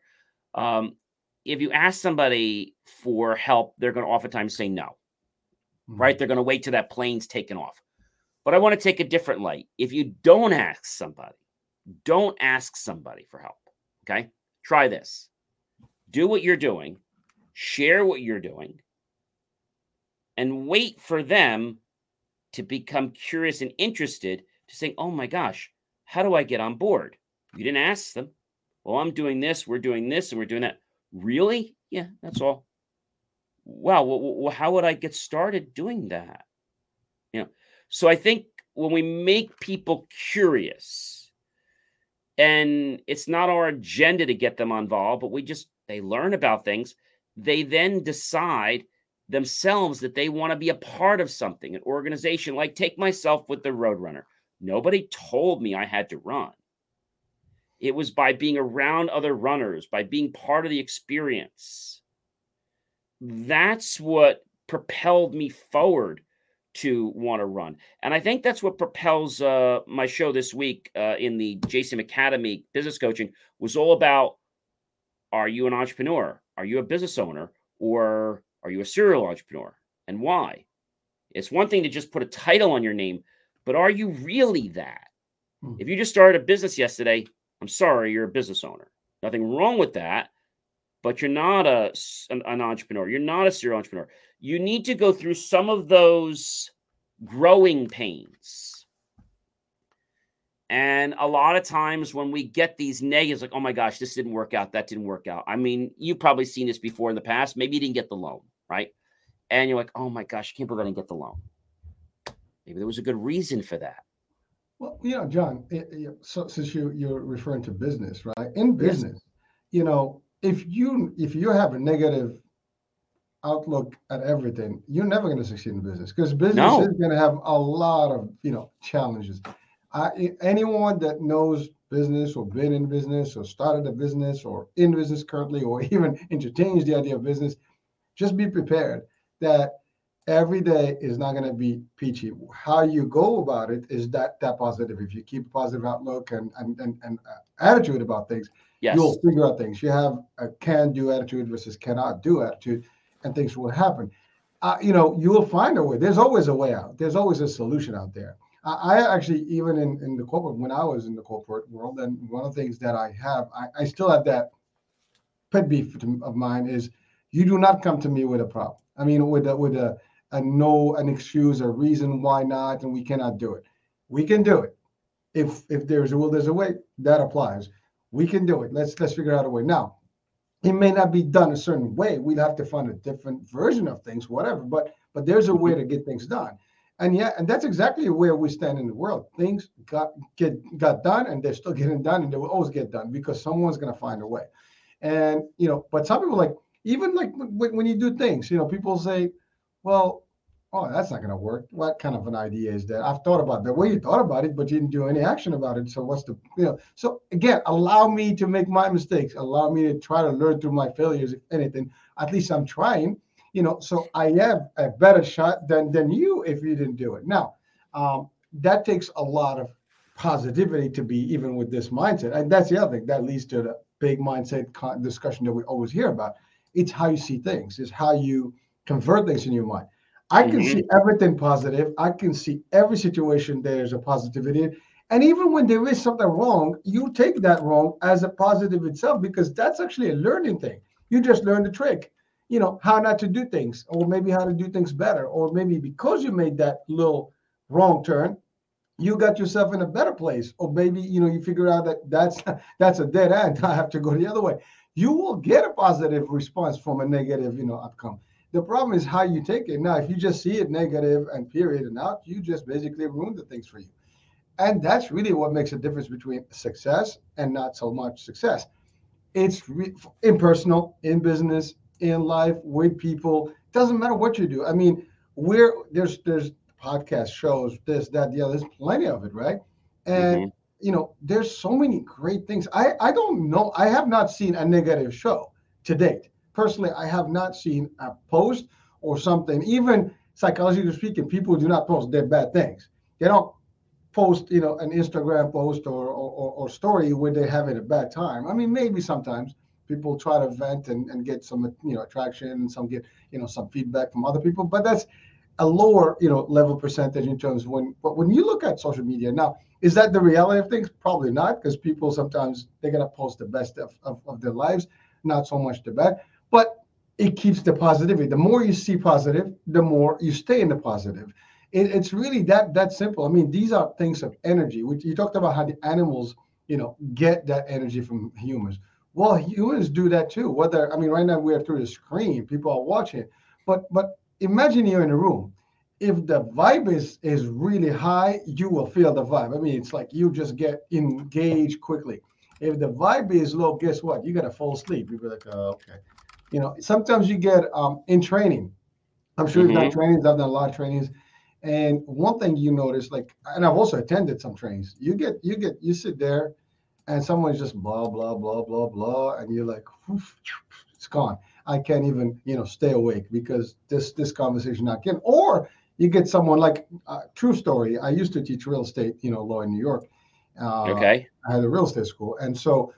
um, if you ask somebody for help, they're going to oftentimes say no mm-hmm. right? They're going to wait till that plane's taken off. But I want to take a different light. If you don't ask somebody, don't ask somebody for help. Okay. Try this. Do what you're doing, share what you're doing, and wait for them to become curious and interested to say, oh my gosh, how do I get on board? You didn't ask them. Well, I'm doing this, we're doing this, and we're doing that. Really? Yeah, that's all wow, well, how would I get started doing that? You know, so I think when we make people curious, and it's not our agenda to get them involved, but we just they learn about things, they then decide themselves that they want to be a part of something, an organization. Like take myself with the Roadrunner. Nobody told me I had to run. It was by being around other runners, by being part of the experience that's what propelled me forward to want to run. And I think that's what propels uh, my show this week uh, in the Jason Academy business coaching was all about are you an entrepreneur? Are you a business owner? Or are you a serial entrepreneur? And why? It's one thing to just put a title on your name, but are you really that? Hmm. If you just started a business yesterday, I'm sorry, you're a business owner. Nothing wrong with that but you're not a an, an, entrepreneur. You're not a serial entrepreneur. You need to go through some of those growing pains. And a lot of times when we get these negatives, like, oh my gosh, this didn't work out, that didn't work out. I mean, you've probably seen this before in the past. Maybe you didn't get the loan, right? And you're like, oh my gosh, I can't believe I didn't get the loan. Maybe there was a good reason for that. Well, you know, John, it, it, so, since you, you're referring to business, right? In business, yes. you know, if you if you have a negative outlook at everything, you're never going to succeed in business because business no. is going to have a lot of you know challenges. I, anyone that knows business or been in business or started a business or in business currently or even entertains the idea of business, just be prepared that every day is not going to be peachy. How you go about it is that that positive. If you keep a positive outlook and and and, and uh, attitude about things, yes. you'll figure out things. You have a can do attitude versus cannot do attitude, and things will happen. Uh, you know, you will find a way. There's always a way out. There's always a solution out there. I, I actually, even in, in the corporate, when I was in the corporate world, and one of the things that I have, I, I still have that pet beef of mine is you do not come to me with a problem. I mean, with a, with a, a no, an excuse, a reason why not, and we cannot do it. We can do it. If if there's a will, there's a way. That applies. We can do it. Let's let's figure out a way. Now, it may not be done a certain way. We'd have to find a different version of things, whatever. But but there's a way to get things done. And yeah, and that's exactly where we stand in the world. Things got get got done, and they're still getting done, and they will always get done because someone's going to find a way. And you know, but some people like even like when, when you do things, you know, people say, well, oh, that's not going to work. What kind of an idea is that? I've thought about that. Well, you thought about it, but you didn't do any action about it. So what's the, you know, so again, allow me to make my mistakes. Allow me to try to learn through my failures, if anything. At least I'm trying, you know, so I have a better shot than than you if you didn't do it. Now, um, that takes a lot of positivity to be even with this mindset. And that's the other thing that leads to the big mindset discussion that we always hear about. It's how you see things, it's how you convert things in your mind. I can mm-hmm. see everything positive. I can see every situation there's a positivity. And even when there is something wrong, you take that wrong as a positive itself because that's actually a learning thing. You just learn the trick, you know, how not to do things, or maybe how to do things better, or maybe because you made that little wrong turn, you got yourself in a better place, or maybe you know you figure out that that's that's a dead end. I have to go the other way. You will get a positive response from a negative, you know, outcome. The problem is how you take it. Now, if you just see it negative and period and out, you just basically ruin the things for you. And that's really what makes a difference between success and not so much success. It's re- impersonal, in business, in life, with people. Doesn't matter what you do. I mean, we're there's there's podcast shows, this, that, the other. There's plenty of it, right? And mm-hmm. you know, there's so many great things. I I don't know. I have not seen a negative show to date. Personally, I have not seen a post or something. Even psychologically speaking, people do not post their bad things. They don't post, you know, an Instagram post or, or, or story where they're having a bad time. I mean, maybe sometimes people try to vent and, and get some, you know, attraction and some get, you know, some feedback from other people, but that's a lower, you know, level percentage in terms when, but when you look at social media now, is that the reality of things? Probably not, because people sometimes they're gonna post the best of, of, of their lives, not so much the bad. But it keeps the positivity. The more you see positive, the more you stay in the positive it, it's really that that simple. I mean, these are things of energy. We, you talked about how the animals, you know, get that energy from humans. Well, humans do that too. Whether I mean, right now we're through the screen, people are watching, but but imagine you're in a room. If the vibe is is really high, you will feel the vibe. I mean, it's like you just get engaged quickly. If the vibe is low, guess what? You gotta fall asleep. You'll be like, oh, okay. You know, sometimes you get um, in training. I'm sure mm-hmm. you've done trainings. I've done a lot of trainings and one thing you notice, like, and I've also attended some trains. You get, you get, you sit there, and someone's just blah blah blah blah blah, and you're like, it's gone. I can't even, you know, stay awake because this this conversation not getting. Or you get someone like, uh, true story. I used to teach real estate, you know, law in New York. Uh, okay. I had a real estate school, and so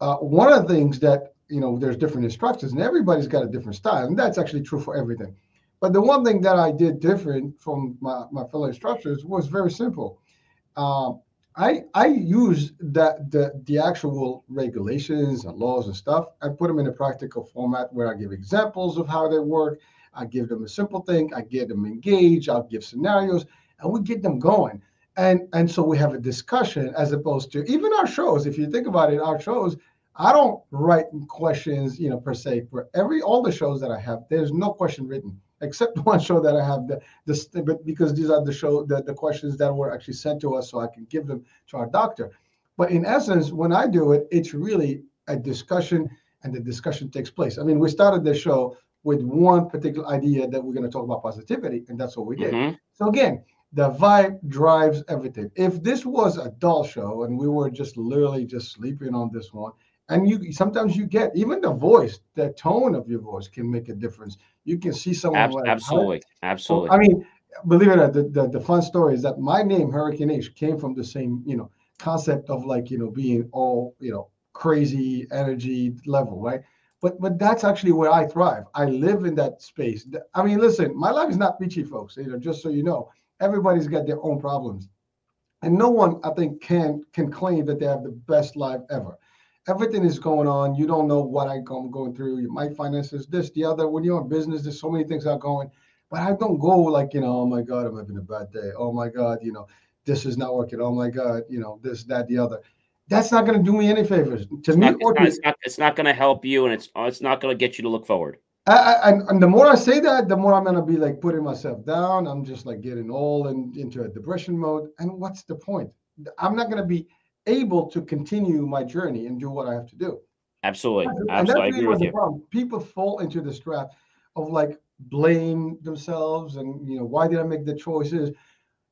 uh, one of the things that you know, there's different instructors, and everybody's got a different style, and that's actually true for everything. But the one thing that I did different from my, my fellow instructors was very simple. Um, I I use that the the actual regulations and laws and stuff. I put them in a practical format where I give examples of how they work. I give them a simple thing. I get them engaged. I'll give scenarios, and we get them going. And and so we have a discussion as opposed to even our shows. If you think about it, our shows. I don't write questions, you know, per se for every all the shows that I have. There's no question written except one show that I have the this but because these are the show the, the questions that were actually sent to us so I can give them to our doctor. But in essence, when I do it, it's really a discussion and the discussion takes place. I mean, we started the show with one particular idea that we're going to talk about positivity, and that's what we did. Mm-hmm. So again, the vibe drives everything. If this was a dull show and we were just literally just sleeping on this one, and you sometimes you get even the voice the tone of your voice can make a difference. You can see someone Ab- like, absolutely absolutely. I mean believe it or not the, the, the, fun story is that my name hurricane h came from the same you know concept of like you know being all you know crazy energy level right? But but that's actually where i thrive. I live in that space. I mean listen my life is not peachy folks. You know just so you know everybody's got their own problems. And no one i think can can claim that they have the best life ever everything is going on. You don't know what I'm going through. My finances, this, the other. When you're in business, there's so many things are going. But I don't go like, you know, oh my God, I'm having a bad day. Oh my God, you know, this is not working. Oh my God, you know, this, that, the other. That's not going to do me any favors. To it's me, not, it's, not, it's not, it's not going to help you, and it's it's not going to get you to look forward. I, I, and the more I say that, the more I'm going to be like putting myself down. I'm just like getting all in, into a depression mode. And what's the point? I'm not going to be able to continue my journey and do what I have to do. Absolutely. And Absolutely. I agree with you. Problem. People fall into this trap of like blame themselves and you know why did I make the choices?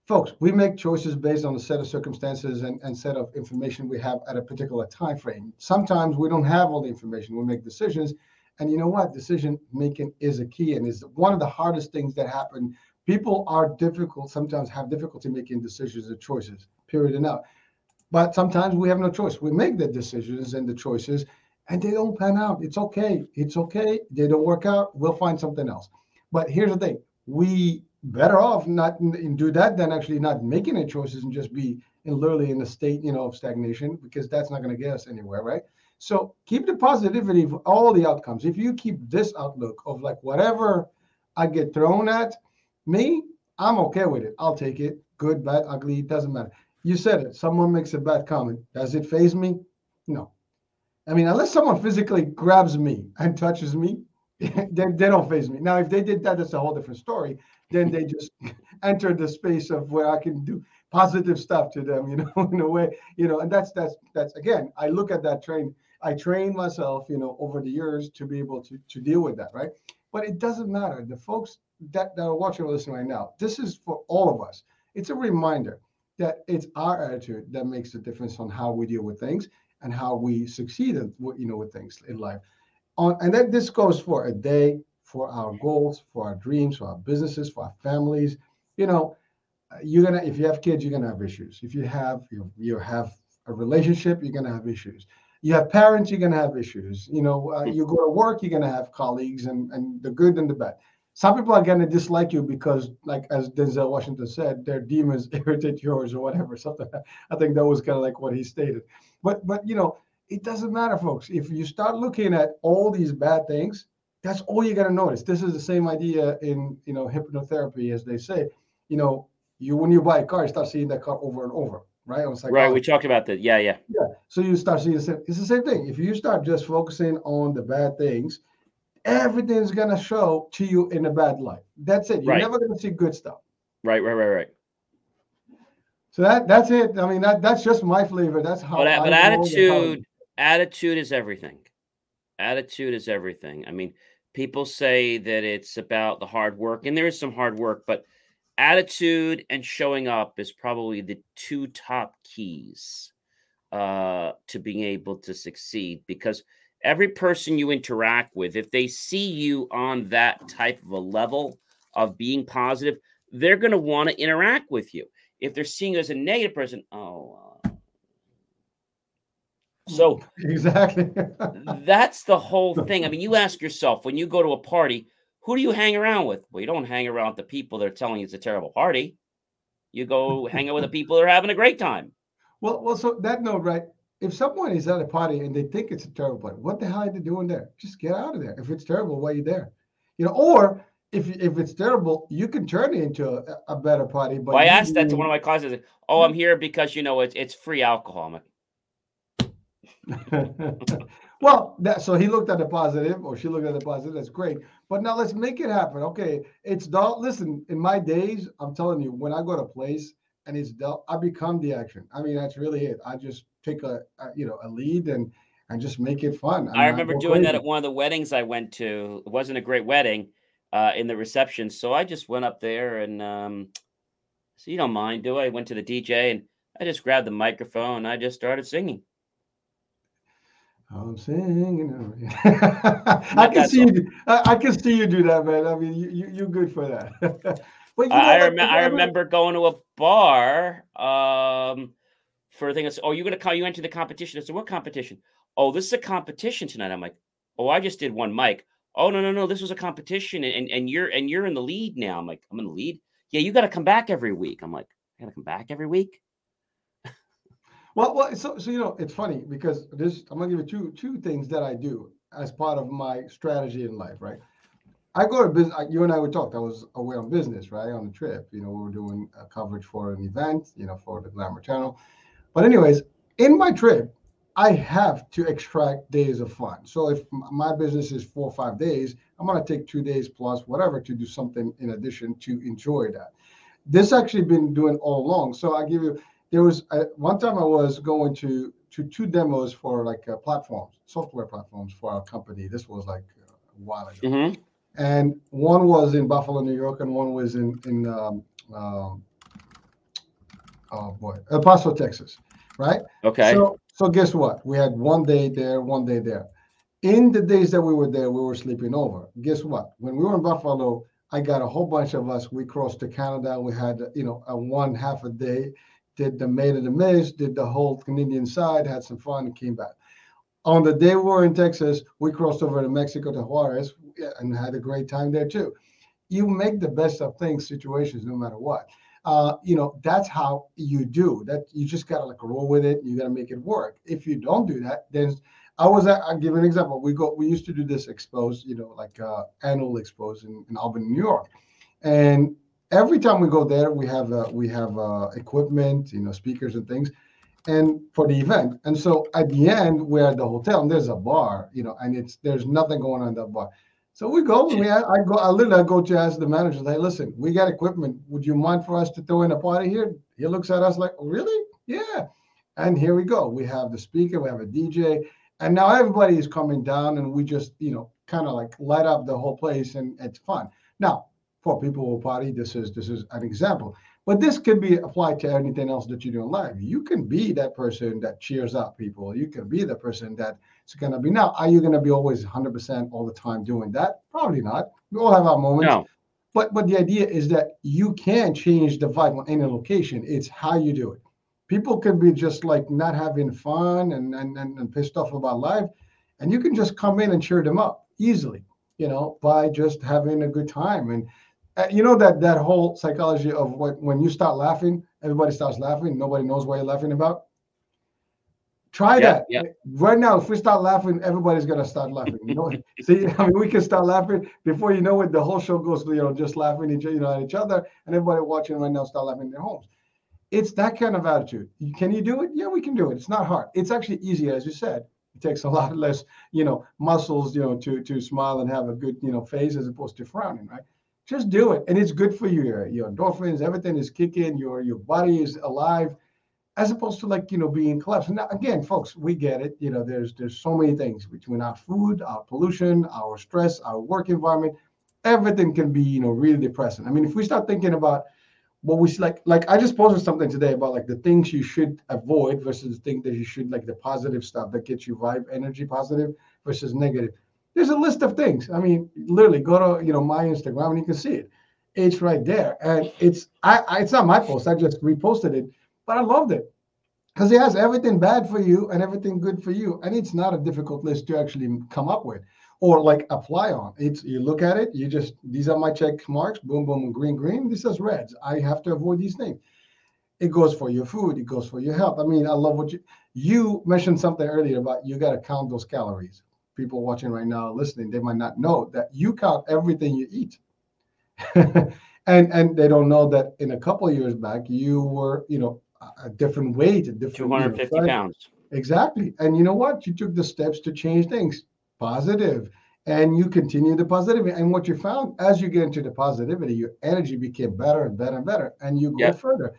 Folks, we make choices based on a set of circumstances and, and set of information we have at a particular time frame. Sometimes we don't have all the information. We make decisions. And you know what? Decision making is a key and is one of the hardest things that happen People are difficult, sometimes have difficulty making decisions and choices, period and out. But sometimes we have no choice. We make the decisions and the choices and they don't pan out. It's okay. It's okay. They don't work out. We'll find something else. But here's the thing we better off not do that than actually not making any choices and just be in literally in a state you know of stagnation because that's not going to get us anywhere right so keep the positivity of all the outcomes if you keep this outlook of like whatever i get thrown at me i'm okay with it i'll take it good bad ugly it doesn't matter you said it. Someone makes a bad comment. Does it faze me? No. I mean unless someone physically grabs me and touches me they, they don't faze me. Now if they did that that's a whole different story. Then they just enter the space of where I can do positive stuff to them, you know, in a way, you know, and that's that's that's again, I look at that train, I train myself, you know, over the years to be able to to deal with that, right? But it doesn't matter. The folks that, that are watching or listening right now, this is for all of us. It's a reminder that it's our attitude that makes the difference on how we deal with things and how we succeed in, you know, with things in life. On and that this goes for a day, for our goals, for our dreams, for our businesses, for our families. You know, you're gonna if you have kids, you're gonna have issues. If you have you, you have a relationship, you're gonna have issues. You have parents, you're gonna have issues. You know, uh, you go to work, you're gonna have colleagues, and and the good and the bad. Some people are gonna dislike you because, like as Denzel Washington said, their demons irritate yours or whatever. Something. I think that was kind of like what he stated. But but you know, it doesn't matter, folks. If you start looking at all these bad things, that's all you got to notice. This is the same idea in you know hypnotherapy, as they say. You know, you when you buy a car, you start seeing that car over and over, right? Like, right. Oh, we talked about that. Yeah, yeah. Yeah. So you start seeing the same. It's the same thing. If you start just focusing on the bad things, everything's gonna show to you in a bad light. That's it. You're right. never gonna see good stuff. Right. Right. Right. Right. So that that's it. I mean, that that's just my flavor. That's how. But, but attitude, attitude is everything. Attitude is everything. I mean, people say that it's about the hard work, and there is some hard work, but attitude and showing up is probably the two top keys uh, to being able to succeed because every person you interact with, if they see you on that type of a level of being positive, they're going to want to interact with you. If they're seeing you as a negative person, oh, so exactly that's the whole thing. I mean, you ask yourself when you go to a party, who do you hang around with? Well, you don't hang around with the people that are telling you it's a terrible party. You go hang out with the people that are having a great time. Well, well, so that note, right? If someone is at a party and they think it's a terrible party, what the hell are they doing there? Just get out of there. If it's terrible, why are you there? You know, or if if it's terrible, you can turn it into a, a better party. But well, I asked that to one of my classes. Oh, I'm here because you know it's it's free alcohol. Well, that so he looked at the positive, or she looked at the positive. That's great. But now let's make it happen. Okay, it's dull. Listen, in my days, I'm telling you, when I go to place and it's dull, I become the action. I mean, that's really it. I just take a, a you know a lead and and just make it fun. I, I remember doing crazy. that at one of the weddings I went to. It wasn't a great wedding uh, in the reception, so I just went up there and um, so you don't mind, do I? I went to the DJ and I just grabbed the microphone and I just started singing. I'm singing. I can see you. I, I, can see you do that, man. I mean, you, you you're good for that. but you know, I, rem- I remember going to a bar um, for a thing. That's oh, you're gonna call you into the competition. I said, what competition? Oh, this is a competition tonight. I'm like, oh, I just did one mic. Oh no no no, this was a competition, and and you're and you're in the lead now. I'm like, I'm in the lead. Yeah, you got to come back every week. I'm like, I got to come back every week. Well, well, so so you know, it's funny because this I'm gonna give you two two things that I do as part of my strategy in life, right? I go to business. You and I would talk. I was away on business, right, on a trip. You know, we were doing coverage for an event, you know, for the Glamour Channel. But anyways, in my trip, I have to extract days of fun. So if my business is four or five days, I'm gonna take two days plus whatever to do something in addition to enjoy that. This actually been doing all along. So I give you there was a, one time I was going to to two demos for like uh, platforms, software platforms for our company. This was like a while ago, mm-hmm. And one was in Buffalo, New York, and one was in in um, um, oh boy, El Paso, Texas, right? Okay. So so guess what? We had one day there, one day there. In the days that we were there, we were sleeping over. Guess what? When we were in Buffalo, I got a whole bunch of us. We crossed to Canada. We had, you know, a one half a day, did the Maid of the Mist, did the whole Canadian side, had some fun, and came back. On the day we were in Texas, we crossed over to Mexico to Juarez and had a great time there too. You make the best of things, situations, no matter what. Uh, you know, that's how you do that. You just gotta like roll with it. You gotta make it work. If you don't do that, then I was at, I'll give an example. We go, we used to do this expose, you know, like uh, annual expose in, in Albany, New York. And every time we go there, we have, uh, we have uh, equipment, you know, speakers and things and for the event. And so at the end, we're at the hotel and there's a bar, you know, and it's, there's nothing going on in that bar. So we go, we, I, I go, I literally I go to ask the manager, hey, listen, we got equipment. Would you mind for us to throw in a party here? He looks at us like, really? Yeah. And here we go. We have the speaker, we have a DJ, and now everybody is coming down and we just, you know, kind of like light up the whole place and it's fun. Now, for people who party, this is this is an example. But this could be applied to anything else that you do in life. You can be that person that cheers up people. You can be the person that's going to be. Now, are you going to be always 100% all the time doing that? Probably not. We all have our moments. No. But but the idea is that you can change the vibe on any location. It's how you do it people can be just like not having fun and, and, and, and pissed off about life. And you can just come in and cheer them up easily, you know, by just having a good time. And Uh, you know that that whole psychology of what when you start laughing, everybody starts laughing. Nobody knows what you're laughing about. Try yeah, that yeah. right now. If we start laughing, everybody's gonna start laughing. You know, see, I mean, we can start laughing before you know it. The whole show goes, you know, just laughing each, you know, at each other, and everybody watching right now start laughing in their homes. It's that kind of attitude. Can you do it? Yeah, we can do it. It's not hard. It's actually easy, as you said. It takes a lot less, you know, muscles, you know, to to smile and have a good, you know, face as opposed to frowning, right? Just do it, and it's good for you. Your, your endorphins, everything is kicking. Your your body is alive, as opposed to like you know being collapsed. Now, again, folks, we get it. You know, there's there's so many things between our food, our pollution, our stress, our work environment. Everything can be you know really depressing. I mean, if we start thinking about what we like like i just posted something today about like the things you should avoid versus the thing that you should like the positive stuff that gets you vibe energy positive versus negative there's a list of things i mean literally go to you know my instagram and you can see it it's right there and it's i, I it's not my post i just reposted it but i loved it because it has everything bad for you and everything good for you and it's not a difficult list to actually come up with or like apply on. It's you look at it, you just these are my check marks, boom, boom, green, green. This is reds. I have to avoid these things. It goes for your food, it goes for your health. I mean, I love what you you mentioned something earlier about you got to count those calories. People watching right now, listening, they might not know that you count everything you eat. and and they don't know that in a couple years back you were, you know, a different weight, a different 250 you know, pounds. Exactly. And you know what? You took the steps to change things positive and you continue the positivity. And what you found as you get into the positivity, your energy became better and better and better, and you go further.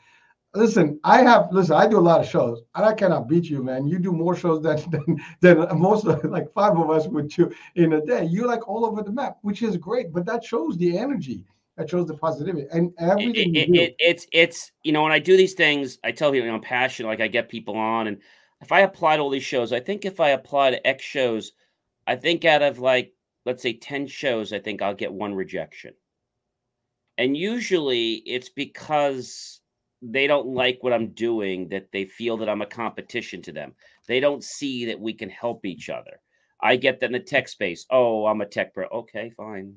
Listen, I have listen. I do a lot of shows, and I cannot beat you, man. You do more shows than than, than most of, like five of us would do in a day. You're like all over the map, which is great. But that shows the energy. That shows the positivity and everything. It, it, it, it's it's you know when I do these things, I tell people you know, I'm passionate. Like I get people on, and if I apply to all these shows, I think if I apply to X shows I think out of like, let's say 10 shows, I think I'll get one rejection. And usually it's because they don't like what I'm doing, that they feel that I'm a competition to them. They don't see that we can help each other. I get that in the tech space. Oh, I'm a tech bro. Okay, fine.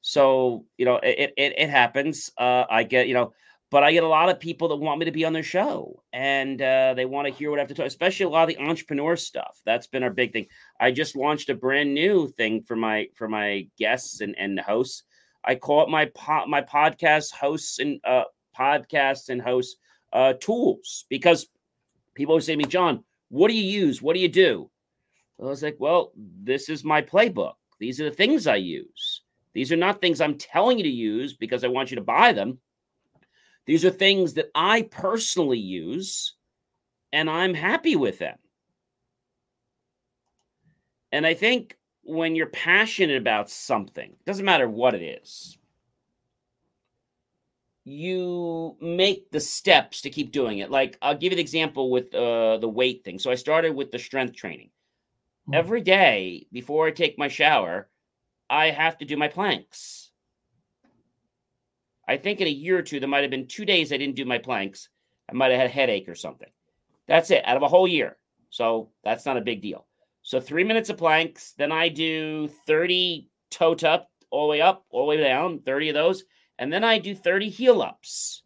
So, you know, it, it, it happens. Uh, I get, you know, but I get a lot of people that want me to be on their show and uh, they want to hear what I have to talk, especially a lot of the entrepreneur stuff. That's been our big thing. I just launched a brand new thing for my for my guests and, and hosts. I call it my po- my podcast hosts and uh, podcasts and hosts uh, tools because people always say to me, John, what do you use? What do you do? I was like, well, this is my playbook. These are the things I use. These are not things I'm telling you to use because I want you to buy them. These are things that I personally use and I'm happy with them. And I think when you're passionate about something, doesn't matter what it is, you make the steps to keep doing it. Like I'll give you an example with uh, the weight thing. So I started with the strength training. Mm-hmm. Every day before I take my shower, I have to do my planks I think in a year or two, there might have been two days I didn't do my planks. I might have had a headache or something. That's it out of a whole year. So that's not a big deal. So three minutes of planks. Then I do 30 toe tap all the way up, all the way down, 30 of those. And then I do 30 heel ups.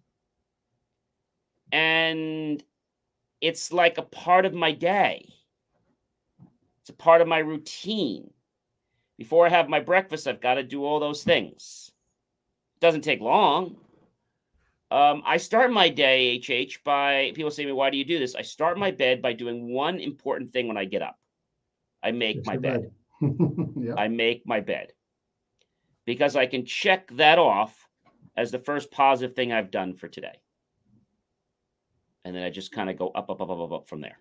And it's like a part of my day. It's a part of my routine. Before I have my breakfast, I've got to do all those things. It doesn't take long. Um, I start my day, HH, by people say to me, Why do you do this? I start my bed by doing one important thing when I get up I make my bed. bed. I make my bed because I can check that off as the first positive thing I've done for today. And then I just kind of go up, up, up, up, up, up from there.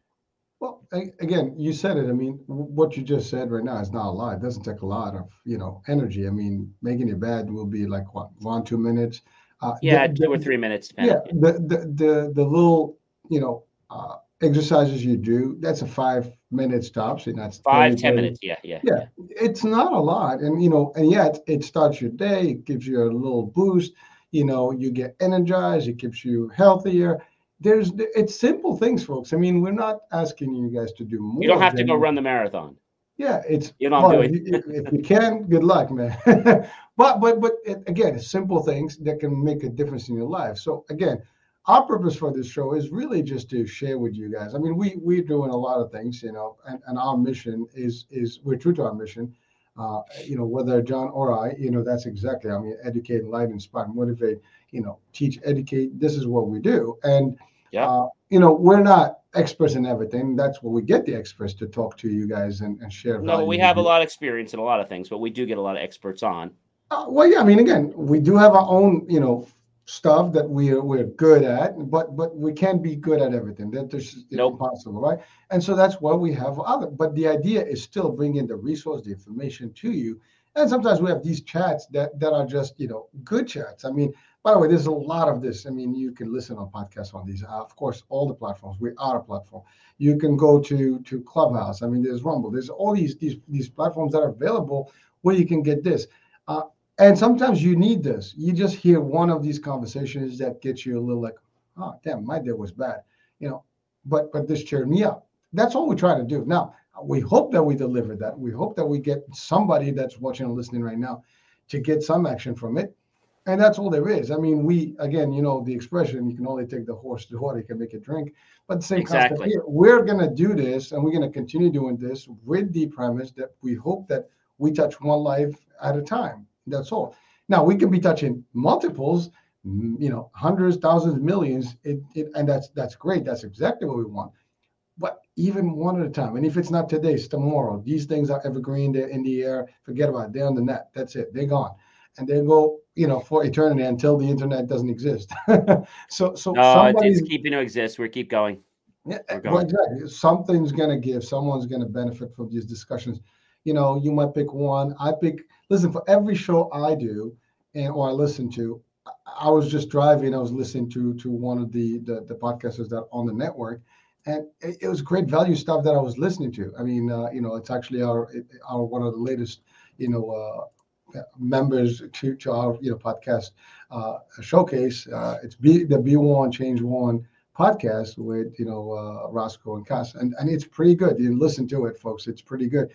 Well, again, you said it. I mean, what you just said right now is not a lot. It doesn't take a lot of, you know, energy. I mean, making your bed will be like what, one, two minutes. Uh, yeah, the, two or three minutes. Yeah, the, the the the little, you know, uh, exercises you do, that's a five minute stop. So that's five ten minutes. Yeah, yeah, yeah. It's not a lot. And, you know, and yet it starts your day, it gives you a little boost. You know, you get energized, it keeps you healthier. There's, it's simple things, folks. I mean, we're not asking you guys to do more. You don't have to go run the marathon. Yeah, it's you know well, if, if you can, good luck, man. but but but it, again, simple things that can make a difference in your life. So again, our purpose for this show is really just to share with you guys. I mean, we we're doing a lot of things, you know, and, and our mission is is we're true to our mission. Uh, you know, whether John or I, you know, that's exactly. I mean, educate, enlighten, inspire, motivate. You know, teach, educate. This is what we do, and yeah, uh, you know, we're not experts in everything. That's what we get the experts to talk to you guys and, and share. No, we have a lot of experience in a lot of things, but we do get a lot of experts on. Uh, well, yeah, I mean, again, we do have our own, you know, stuff that we're we're good at, but but we can't be good at everything. That is nope. impossible, right? And so that's why we have other. But the idea is still bringing the resource, the information to you. And sometimes we have these chats that that are just you know good chats. I mean, by the way, there's a lot of this. I mean, you can listen on podcasts on these. Uh, of course, all the platforms. We are a platform. You can go to to Clubhouse. I mean, there's Rumble. There's all these these these platforms that are available where you can get this. Uh, and sometimes you need this. You just hear one of these conversations that gets you a little like, oh, damn, my day was bad, you know. But but this cheered me up. That's all we try to do. Now we hope that we deliver that. We hope that we get somebody that's watching and listening right now to get some action from it. And that's all there is. I mean, we again, you know, the expression you can only take the horse to water, you can make it drink. But the same exactly. concept here. We're gonna do this and we're gonna continue doing this with the premise that we hope that we touch one life at a time that's all. Now we can be touching multiples, you know, hundreds, thousands, millions, it, it, and that's that's great. That's exactly what we want. But even one at a time. And if it's not today, it's tomorrow. These things are evergreen. They're in the air. Forget about it. They're on the net. That's it. They're gone. And they go, you know, for eternity until the internet doesn't exist. so, so no, it's keeping to exist. We keep going. Yeah, well, exactly. Something's going to give. Someone's going to benefit from these discussions. You know, you might pick one. I pick listen for every show I do and or I listen to. I was just driving. I was listening to to one of the the, the podcasters that on the network, and it, it, was great value stuff that I was listening to. I mean, uh, you know, it's actually our our one of the latest, you know. Uh, members to, to our you know podcast uh, showcase. Uh, it's B, the Be One Change One podcast with you know uh, Roscoe and Cass, and and it's pretty good. You listen to it, folks. It's pretty good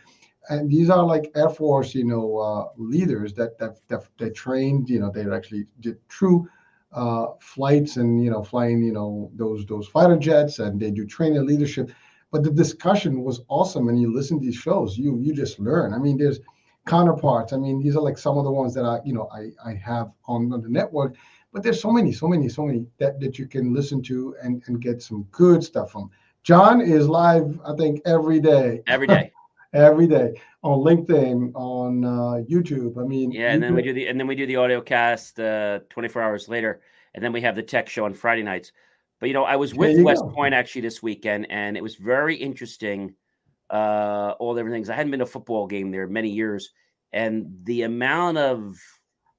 and these are like Air Force, you know, uh, leaders that that that they trained. You know, they actually did true uh, flights and you know flying, you know, those those fighter jets, and they do training leadership. But the discussion was awesome, and you listen to these shows, you you just learn. I mean, there's counterparts. I mean, these are like some of the ones that I you know I I have on, on the network. But there's so many, so many, so many that, that you can listen to and, and get some good stuff from. John is live, I think, every day. Every day. every day on LinkedIn, on uh, YouTube. I mean, yeah, and then we do the and then we do the audio cast uh, 24 hours later, and then we have the tech show on Friday nights. But you know, I was with West go. Point actually this weekend, and it was very interesting. Uh, all the things. I hadn't been to a football game there many years, and the amount of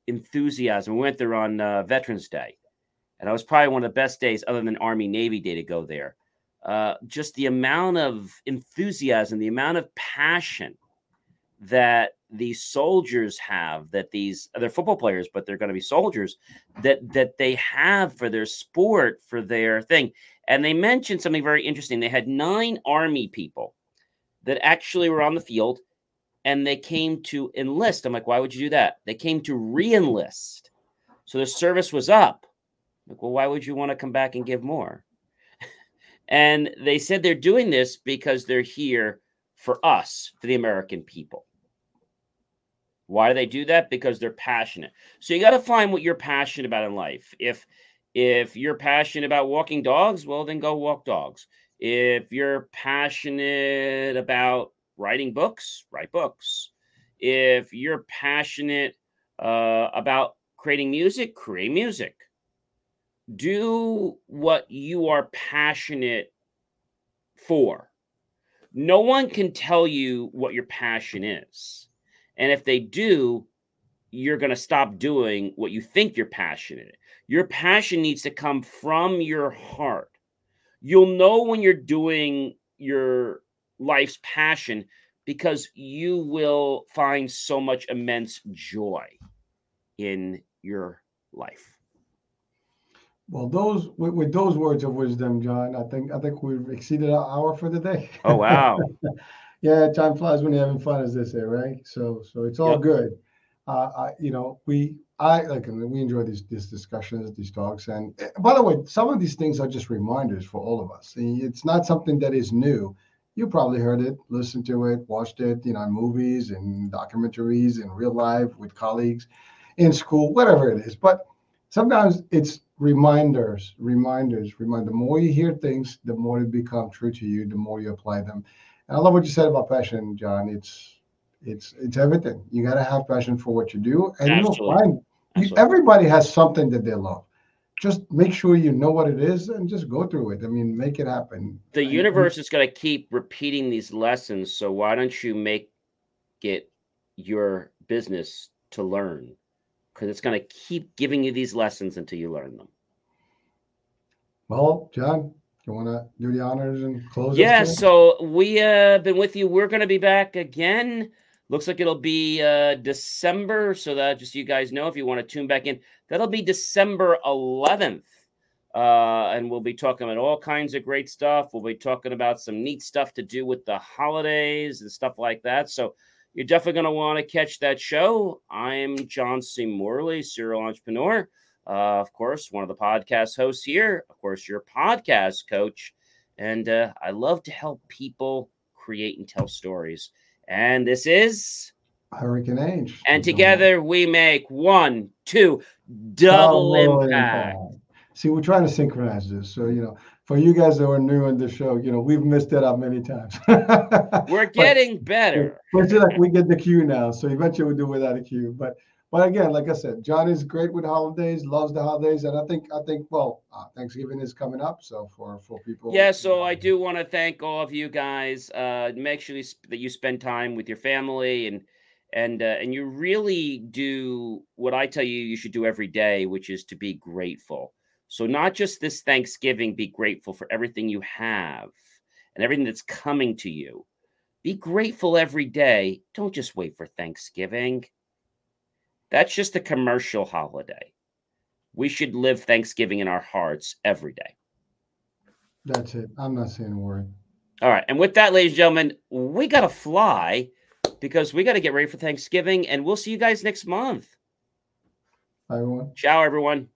enthusiasm. We went there on uh, Veterans Day, and I was probably one of the best days, other than Army Navy Day, to go there uh, just the amount of enthusiasm, the amount of passion that these soldiers have that these they're football players but they're going to be soldiers that that they have for their sport for their thing. And they mentioned something very interesting. They had nine army people that actually were on the field and they came to enlist. I'm like why would you do that? They came to re-enlist. So the service was up. Like well why would you want to come back and give more and they said they're doing this because they're here for us for the american people why do they do that? Because they're passionate. So you got to find what you're passionate about in life. If if you're passionate about walking dogs, well then go walk dogs. If you're passionate about writing books, write books. If you're passionate uh, about creating music, create music. Do what you are passionate for. No one can tell you what your passion is. And if they do, you're going to stop doing what you think you're passionate. Your passion needs to come from your heart. You'll know when you're doing your life's passion because you will find so much immense joy in your life. Well, those with, with, those words of wisdom, John, I think I think we've exceeded our hour for the day. Oh wow! yeah, time flies when you're having fun, as they say, right? So, so it's all yep. good. Uh, I, you know, we, I like, we enjoy these these discussions, these talks, and eh, by the way, some of these things are just reminders for all of us. It's not something that is new. You probably heard it, listened to it, watched it, you know, in movies and documentaries, in real life with colleagues, in school, whatever it is. But sometimes it's reminders, reminders, remind. The more you hear things, the more they become true to you. The more you apply them And I love what you said about passion, John. It's it's it's everything. You got to have passion for what you do, and Absolutely. you'll find you, everybody has something that they love. Just make sure you know what it is and just go through it. I mean, make it happen. The universe is going to keep repeating these lessons. So why don't you make it your business to learn? Because it's going to keep giving you these lessons until you learn them. Well, John, you want to do the honors and close? Yeah, so we have uh, been with you. We're going to be back again. Looks like it'll be uh, December, so that just so you guys know if you want to tune back in, that'll be December 11th. Uh, and we'll be talking about all kinds of great stuff. We'll be talking about some neat stuff to do with the holidays and stuff like that. So you're definitely going to want to catch that show. I'm John C. Morley, serial entrepreneur. Uh, of course, one of the podcast hosts here, of course, your podcast coach. And uh, I love to help people create and tell stories. And this is Hurricane H. And together we make one, two, double, double impact. impact. See, we're trying to synchronize this. So, you know, for you guys that are new in the show, you know, we've missed it up many times. we're getting but, better. But like we get the cue now. So eventually we'll do without a cue. But but again, like I said, John is great with holidays, loves the holidays, and I think I think well, uh, Thanksgiving is coming up, so for for people. Yeah, so I do want to thank all of you guys. Uh, make sure you, that you spend time with your family and and uh, and you really do what I tell you you should do every day, which is to be grateful. So not just this Thanksgiving, be grateful for everything you have and everything that's coming to you. Be grateful every day. Don't just wait for Thanksgiving. That's just a commercial holiday. We should live Thanksgiving in our hearts every day. That's it. I'm not saying a word. All right. And with that, ladies and gentlemen, we got to fly because we got to get ready for Thanksgiving. And we'll see you guys next month. Bye, everyone. Ciao, everyone.